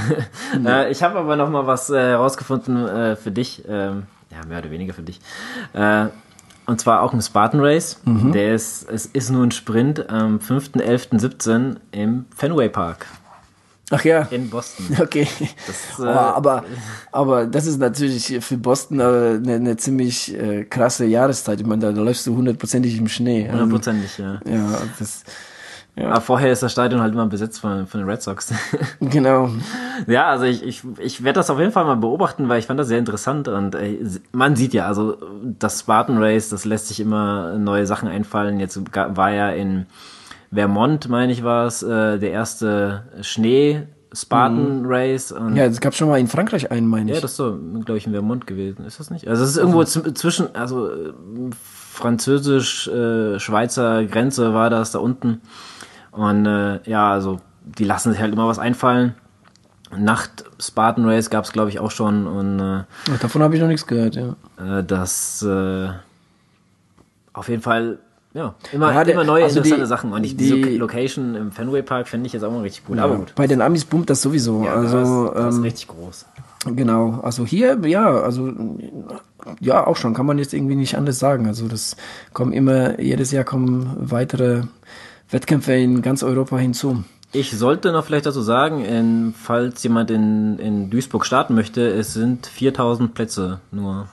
äh, ich habe aber noch mal was äh, herausgefunden äh, für dich, ähm, ja mehr oder weniger für dich. Äh, und zwar auch im Spartan Race. Mhm. Der ist, es ist nur ein Sprint am 5.11.17 im Fenway Park Ach ja. in Boston. Okay. Das, äh, aber, aber das ist natürlich für Boston äh, eine, eine ziemlich äh, krasse Jahreszeit. Ich meine, da, da läufst du hundertprozentig im Schnee. Ähm, Hundertprozentig, ja. ja, das, Aber vorher ist das Stadion halt immer besetzt von, von den Red Sox. genau. ja, also ich, ich, ich werde das auf jeden Fall mal beobachten, weil ich fand das sehr interessant und äh, man sieht ja, also das Spartan Race, das lässt sich immer neue Sachen einfallen. Jetzt war ja in Vermont, meine ich, war es, äh, der erste Schnee Spartan Race und Ja, es gab schon mal in Frankreich einen, meine ich. Ja, das ist so, glaube ich, in Vermont gewesen. Ist das nicht? Also es ist irgendwo zw- zwischen, also äh, französisch-schweizer Grenze war das da unten. Und äh, ja, also die lassen sich halt immer was einfallen. Nacht Spartan Race gab es, glaube ich, auch schon. Und äh, Ach, davon habe ich noch nichts gehört, ja. äh, das äh, auf jeden Fall, ja, immer, Ja, der- immer neue also die- interessante Sachen. Und ich, diese die- Location im Fenway Park finde ich jetzt auch mal richtig cool. Aber gut. Bei den Amis boomt das sowieso. Ja, also, das, das ist ähm, richtig groß. Genau, also hier, ja, also ja, auch schon, kann man jetzt irgendwie nicht anders sagen. Also das kommen immer, jedes Jahr kommen weitere Wettkämpfe in ganz Europa hinzu. Ich sollte noch vielleicht dazu sagen, in, falls jemand in, in Duisburg starten möchte, es sind 4000 Plätze nur,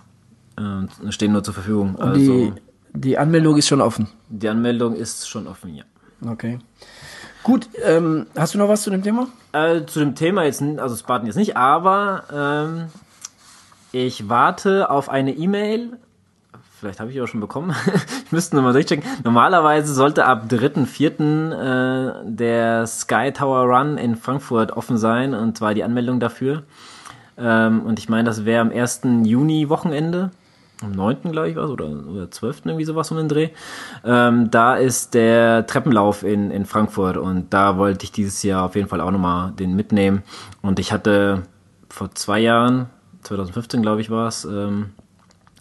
äh, stehen nur zur Verfügung. Und Also die, die Anmeldung ist schon offen. die Anmeldung ist schon offen, ja. Okay. Gut, ähm, hast du noch was zu dem Thema? Äh, zu dem Thema jetzt, also Spartan jetzt nicht, aber ähm, ich warte auf eine E-Mail. Vielleicht habe ich auch schon bekommen. ich müsste nochmal durchchecken. Normalerweise sollte ab 3.4. Äh, der Sky Tower Run in Frankfurt offen sein und zwar die Anmeldung dafür. Ähm, und ich meine, das wäre am 1. Juni Wochenende. Am 9. glaube ich was oder, oder 12. irgendwie sowas um den Dreh. Ähm, da ist der Treppenlauf in, in Frankfurt und da wollte ich dieses Jahr auf jeden Fall auch nochmal den mitnehmen. Und ich hatte vor zwei Jahren, 2015 glaube ich war es, ähm,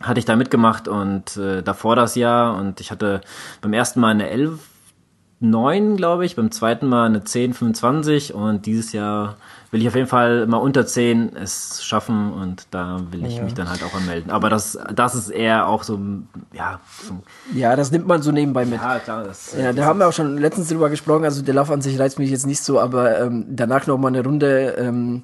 hatte ich da mitgemacht und äh, davor das Jahr und ich hatte beim ersten Mal eine 11 9, glaube ich, beim zweiten Mal eine 10, 25 und dieses Jahr will ich auf jeden Fall mal unter 10 es schaffen und da will ich mich dann halt auch anmelden. Aber das, das ist eher auch so, ja, so, Ja, das nimmt man so nebenbei mit. ja klar, das, Ja, da haben wir auch schon letztens drüber gesprochen. Also der Lauf an sich reizt mich jetzt nicht so, aber ähm, danach noch mal eine Runde ähm,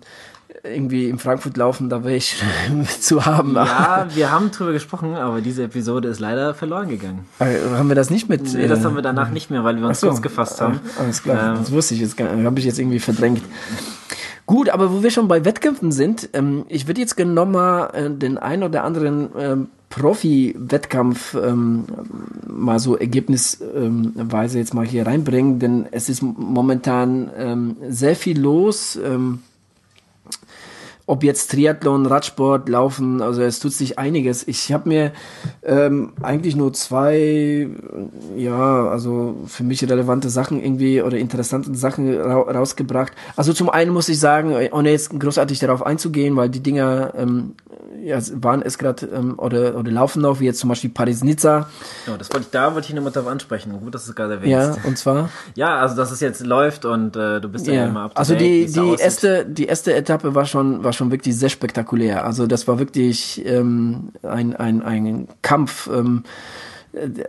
irgendwie in Frankfurt laufen, da wäre ich zu haben. ja, wir haben drüber gesprochen, aber diese Episode ist leider verloren gegangen. Äh, haben wir das nicht mit? Nee, das äh, haben wir danach nicht mehr, weil wir uns so. kurz gefasst haben. Alles klar, Ähm, das wusste ich jetzt, habe ich jetzt irgendwie verdrängt. Gut, aber wo wir schon bei Wettkämpfen sind, ähm, ich würde jetzt gerne nochmal äh, den ein oder anderen ähm, Profi-Wettkampf ähm, mal so ergebnisweise jetzt mal hier reinbringen, denn es ist momentan ähm, sehr viel los. Ob jetzt Triathlon, Radsport, Laufen, also es tut sich einiges. Ich habe mir ähm, eigentlich nur zwei, ja, also für mich relevante Sachen irgendwie oder interessante Sachen ra rausgebracht. Also zum einen muss ich sagen, ohne jetzt großartig darauf einzugehen, weil die Dinger, ähm, ja, waren es gerade ähm, oder, oder laufen noch, wie jetzt zum Beispiel Paris-Nizza. Ja, das wollte ich, da wollte ich nochmal drauf ansprechen. Gut, dass du es gerade erwähnst. Ja, und zwar? Ja, also dass es jetzt läuft und äh, du bist ja, ja immer ab Also die, die erste, die erste Etappe war schon, war schon wirklich sehr spektakulär. Also das war wirklich ähm, ein, ein, ein Kampf. Ähm,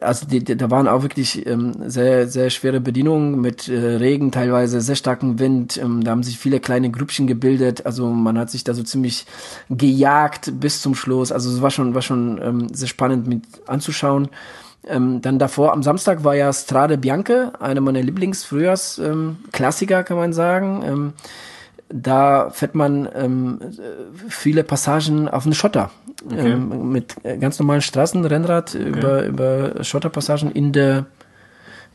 also die, die, da waren auch wirklich ähm, sehr, sehr schwere Bedienungen mit äh, Regen, teilweise sehr starken Wind. Ähm, da haben sich viele kleine Grüppchen gebildet. Also man hat sich da so ziemlich gejagt bis zum Schluss. Also es war schon, war schon ähm, sehr spannend mit anzuschauen. Ähm, dann davor, am Samstag war ja Strade Bianche, einer meiner Lieblingsfrühjahrs-Klassiker, ähm, kann man sagen. Ähm, da fährt man ähm, viele Passagen auf den Schotter. Okay. Ähm, mit ganz normalen Straßenrennrad okay. über, über Schotterpassagen in der,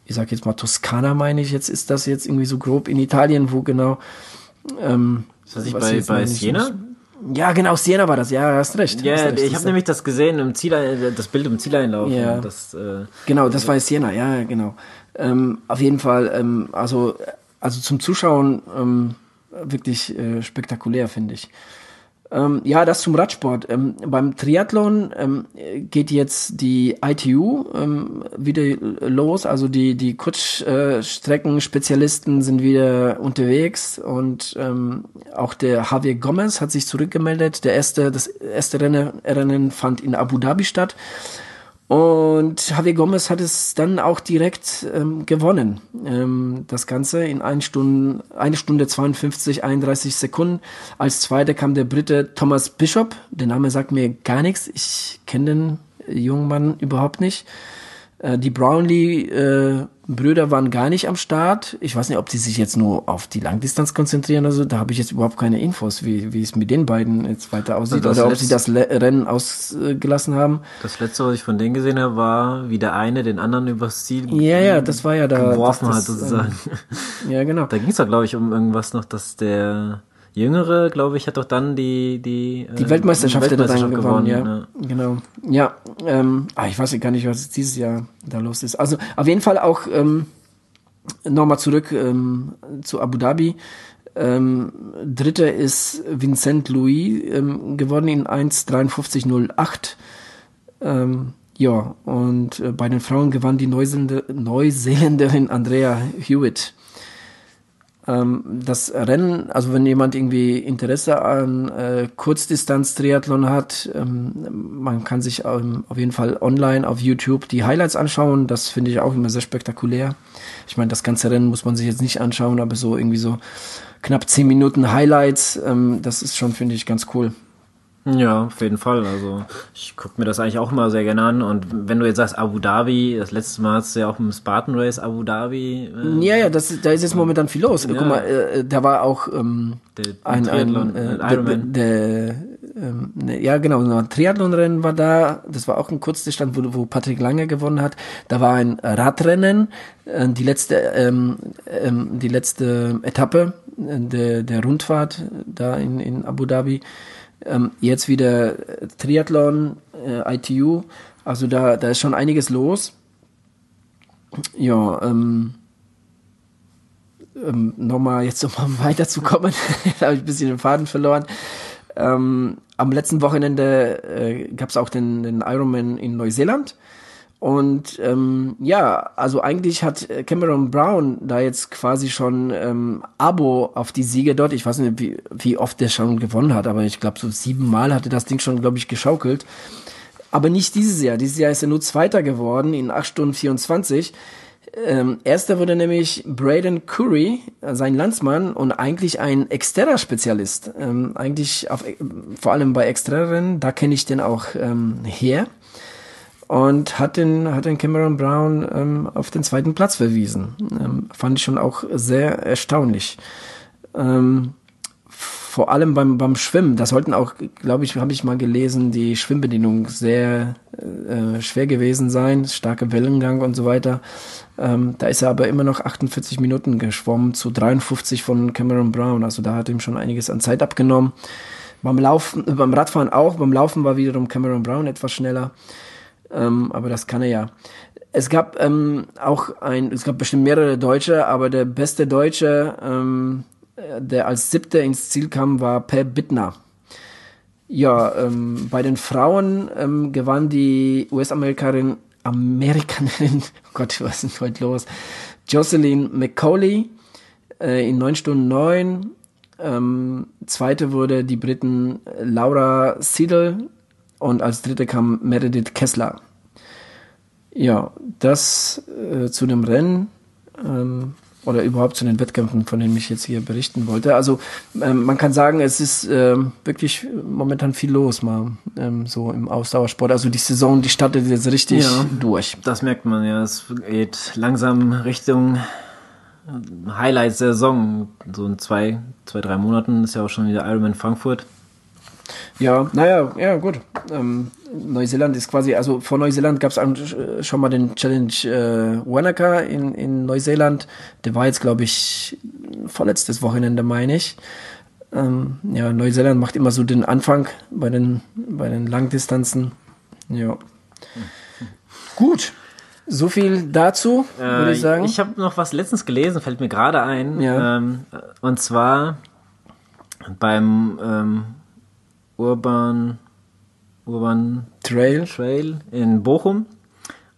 ich sag jetzt mal Toskana, meine ich, jetzt ist das jetzt irgendwie so grob in Italien, wo genau. Ähm, ist das nicht bei, bei Siena? Ja, genau, Siena war das, ja, hast recht. Ja, hast recht. ich habe nämlich das gesehen, im Ziel, das Bild im Zieleinlauf. Ja. Das, äh, genau, das war Siena, ja, genau. Ähm, auf jeden Fall, ähm, also, also zum Zuschauen ähm, wirklich äh, spektakulär, finde ich. Ähm, ja, das zum Radsport. Ähm, beim Triathlon ähm, geht jetzt die ITU ähm, wieder los. Also die, die Kurzstreckenspezialisten sind wieder unterwegs und ähm, auch der Javier Gomez hat sich zurückgemeldet. Der erste, das erste Rennen, Rennen fand in Abu Dhabi statt. Und Javier Gomez hat es dann auch direkt ähm, gewonnen. Ähm, das Ganze in 1 Stunde, eine Stunde 52, 31 Sekunden. Als Zweiter kam der Brite Thomas Bishop. Der Name sagt mir gar nichts. Ich kenne den jungen Mann überhaupt nicht. Äh, die Brownlee-Brüder äh, waren gar nicht am Start. Ich weiß nicht, ob die sich jetzt nur auf die Langdistanz konzentrieren oder so. Da habe ich jetzt überhaupt keine Infos, wie, wie es mit den beiden jetzt weiter aussieht also oder ob sie das Le Rennen ausgelassen haben. Das letzte, was ich von denen gesehen habe, war, wie der eine den anderen übers Ziel ja, ja, das war ja da, geworfen das, das, hat, sozusagen. Ähm, ja, genau. Da ging es doch, glaube ich, um irgendwas noch, dass der Jüngere, glaube ich, hat doch dann die die die Weltmeisterschaft, äh, Weltmeisterschaft gewonnen, ja. ja. Genau. Ja, ähm, ah, ich weiß gar nicht, was dieses Jahr da los ist. Also auf jeden Fall auch ähm, nochmal zurück ähm, zu Abu Dhabi. Ähm, Dritter ist Vincent Louis ähm, geworden in 1,53,08. Ähm, ja, und äh, bei den Frauen gewann die Neuseeländerin Andrea Hewitt. Ähm, das Rennen, also wenn jemand irgendwie Interesse an äh, Kurzdistanz-Triathlon hat, ähm, man kann sich ähm, auf jeden Fall online auf YouTube die Highlights anschauen. Das finde ich auch immer sehr spektakulär. Ich meine, das ganze Rennen muss man sich jetzt nicht anschauen, aber so irgendwie so knapp zehn Minuten Highlights, ähm, das ist schon, finde ich, ganz cool. Ja, auf jeden Fall. Also ich gucke mir das eigentlich auch immer sehr gerne an. Und wenn du jetzt sagst Abu Dhabi, das letzte Mal hast du ja auch im Spartan Race Abu Dhabi. Äh, ja, ja, das, da ist jetzt momentan viel los. Ja. Guck mal, äh, da war auch ähm, der, ein, ein, äh, Ironman. Der, ähm, ne, ja, genau, ein Triathlonrennen war da. Das war auch ein Kurzdistanz, wo, wo Patrick Lange gewonnen hat. Da war ein Radrennen, äh, die letzte, ähm, ähm, die letzte Etappe äh, der, der Rundfahrt da in, in Abu Dhabi. Ähm, jetzt wieder Triathlon, äh, ITU. Also da, da ist schon einiges los. Ja, ähm, ähm, nochmal jetzt um weiterzukommen, da habe ich ein bisschen den Faden verloren. Ähm, am letzten Wochenende äh, gab es auch den, den Ironman in Neuseeland. Und ähm, ja, also eigentlich hat Cameron Brown da jetzt quasi schon ähm, Abo auf die Siege dort. Ich weiß nicht, wie, wie oft der schon gewonnen hat, aber ich glaube, so siebenmal hatte das Ding schon, glaube ich, geschaukelt. Aber nicht dieses Jahr. Dieses Jahr ist er nur Zweiter geworden in 8 Stunden 24. Ähm, erster wurde nämlich Braden Curry, äh, sein Landsmann und eigentlich ein Xterra-Spezialist. Ähm, eigentlich auf, vor allem bei Xterra-Rennen, da kenne ich den auch ähm, her und hat den, hat den Cameron Brown ähm, auf den zweiten Platz verwiesen. Ähm, fand ich schon auch sehr erstaunlich. Ähm, vor allem beim, beim Schwimmen, da sollten auch, glaube ich, habe ich mal gelesen, die Schwimmbedienung sehr äh, schwer gewesen sein, starke Wellengang und so weiter. Ähm, da ist er aber immer noch 48 Minuten geschwommen zu 53 von Cameron Brown. Also da hat ihm schon einiges an Zeit abgenommen. Beim Laufen, beim Radfahren auch, beim Laufen war wiederum Cameron Brown etwas schneller. Ähm, aber das kann er ja. Es gab ähm, auch ein, es gab bestimmt mehrere Deutsche, aber der beste Deutsche, ähm, der als siebter ins Ziel kam, war Per Bittner. Ja, ähm, bei den Frauen ähm, gewann die US-Amerikanerin, Amerikanerin, oh Gott, was ist denn heute los? Jocelyn McCauley äh, in 9 Stunden 9. Ähm, zweite wurde die Briten Laura Siedel und als dritte kam Meredith Kessler. Ja, das äh, zu dem Rennen ähm, oder überhaupt zu den Wettkämpfen, von denen ich jetzt hier berichten wollte. Also ähm, man kann sagen, es ist ähm, wirklich momentan viel los mal ähm, so im Ausdauersport. Also die Saison, die startet jetzt richtig Ja. durch. Das merkt man ja. Es geht langsam Richtung Highlights der Saison. So in zwei, zwei, drei Monaten ist ja auch schon wieder Ironman Frankfurt. Ja, naja, ja gut. Ähm, Neuseeland ist quasi, also vor Neuseeland gab es schon mal den Challenge äh, Wanaka in, in Neuseeland. Der war jetzt, glaube ich, vorletztes Wochenende, meine ich. Ähm, ja, Neuseeland macht immer so den Anfang bei den, bei den Langdistanzen. Ja. Gut. So viel dazu, würde Äh, ich sagen. Ich habe noch was letztens gelesen, fällt mir gerade ein. Ja. Ähm, und zwar beim ähm, Urban, Urban Trail. Trail in Bochum.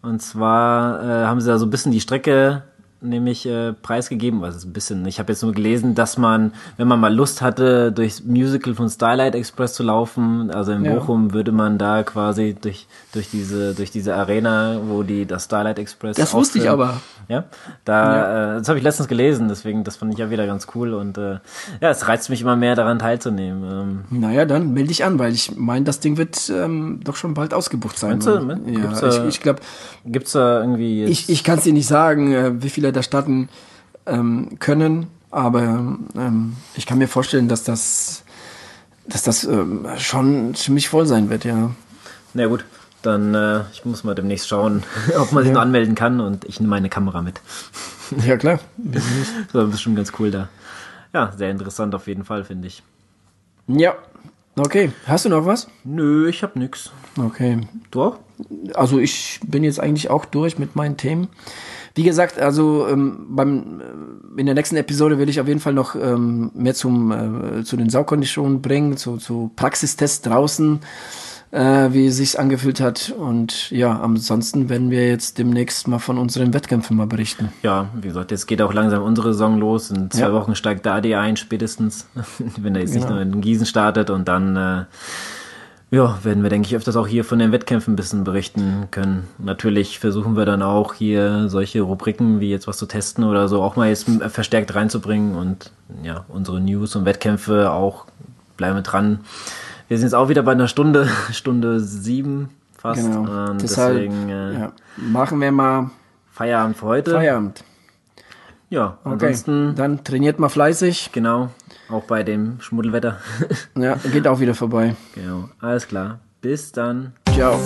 Und zwar äh, haben sie da so ein bisschen die Strecke nämlich äh, preisgegeben, was ist ein bisschen, ich habe jetzt nur gelesen, dass man, wenn man mal Lust hatte, durchs Musical von Starlight Express zu laufen, also in Ja. Bochum würde man da quasi durch, durch diese, durch diese Arena, wo die das Starlight Express Das wusste ich aber. Ja, da, Äh, das habe ich letztens gelesen, deswegen, das fand ich ja wieder ganz cool und äh, ja, es reizt mich immer mehr daran teilzunehmen. Ähm, Naja, dann melde dich an, weil ich meine, das Ding wird ähm, doch schon bald ausgebucht sein. Meinst du? Gibt's Ja, da- ich, ich glaube, gibt's da irgendwie jetzt, ich, ich kann es dir nicht sagen, äh, wie viele da starten ähm, können, aber ähm, ich kann mir vorstellen, dass das, dass das ähm, schon ziemlich voll sein wird, ja. Na gut, dann äh, ich muss mal demnächst schauen, ob man sich Ja. noch anmelden kann und ich nehme meine Kamera mit. Ja, klar. Das war bestimmt ganz cool da. Ja, sehr interessant auf jeden Fall, finde ich. Ja. Okay. Hast du noch was? Nö, ich hab nix. Okay. Du auch? Also ich bin jetzt eigentlich auch durch mit meinen Themen. Wie gesagt, also ähm, beim äh, in der nächsten Episode will ich auf jeden Fall noch ähm, mehr zum äh, zu den Saukonditionen bringen, zu, zu Praxistests draußen, äh, wie es sich angefühlt hat. Und ja, ansonsten werden wir jetzt demnächst mal von unseren Wettkämpfen mal berichten. Ja, wie gesagt, jetzt geht auch langsam unsere Saison los. In zwei Ja. Wochen steigt der AD ein, spätestens, wenn er jetzt nicht Genau. nur in Gießen startet und dann äh, ja, werden wir, denke ich, öfters auch hier von den Wettkämpfen ein bisschen berichten können. Natürlich versuchen wir dann auch hier solche Rubriken wie jetzt was zu testen oder so auch mal jetzt verstärkt reinzubringen und ja, unsere News und Wettkämpfe auch bleiben wir dran. Wir sind jetzt auch wieder bei einer Stunde, Stunde sieben fast. Genau. Und Deshalb deswegen äh, ja, machen wir mal Feierabend für heute. Feierabend. Ja, Okay. ansonsten Dann trainiert mal fleißig. Genau, auch bei dem Schmuddelwetter. Ja, geht auch wieder vorbei. genau, alles klar. Bis dann. Ciao.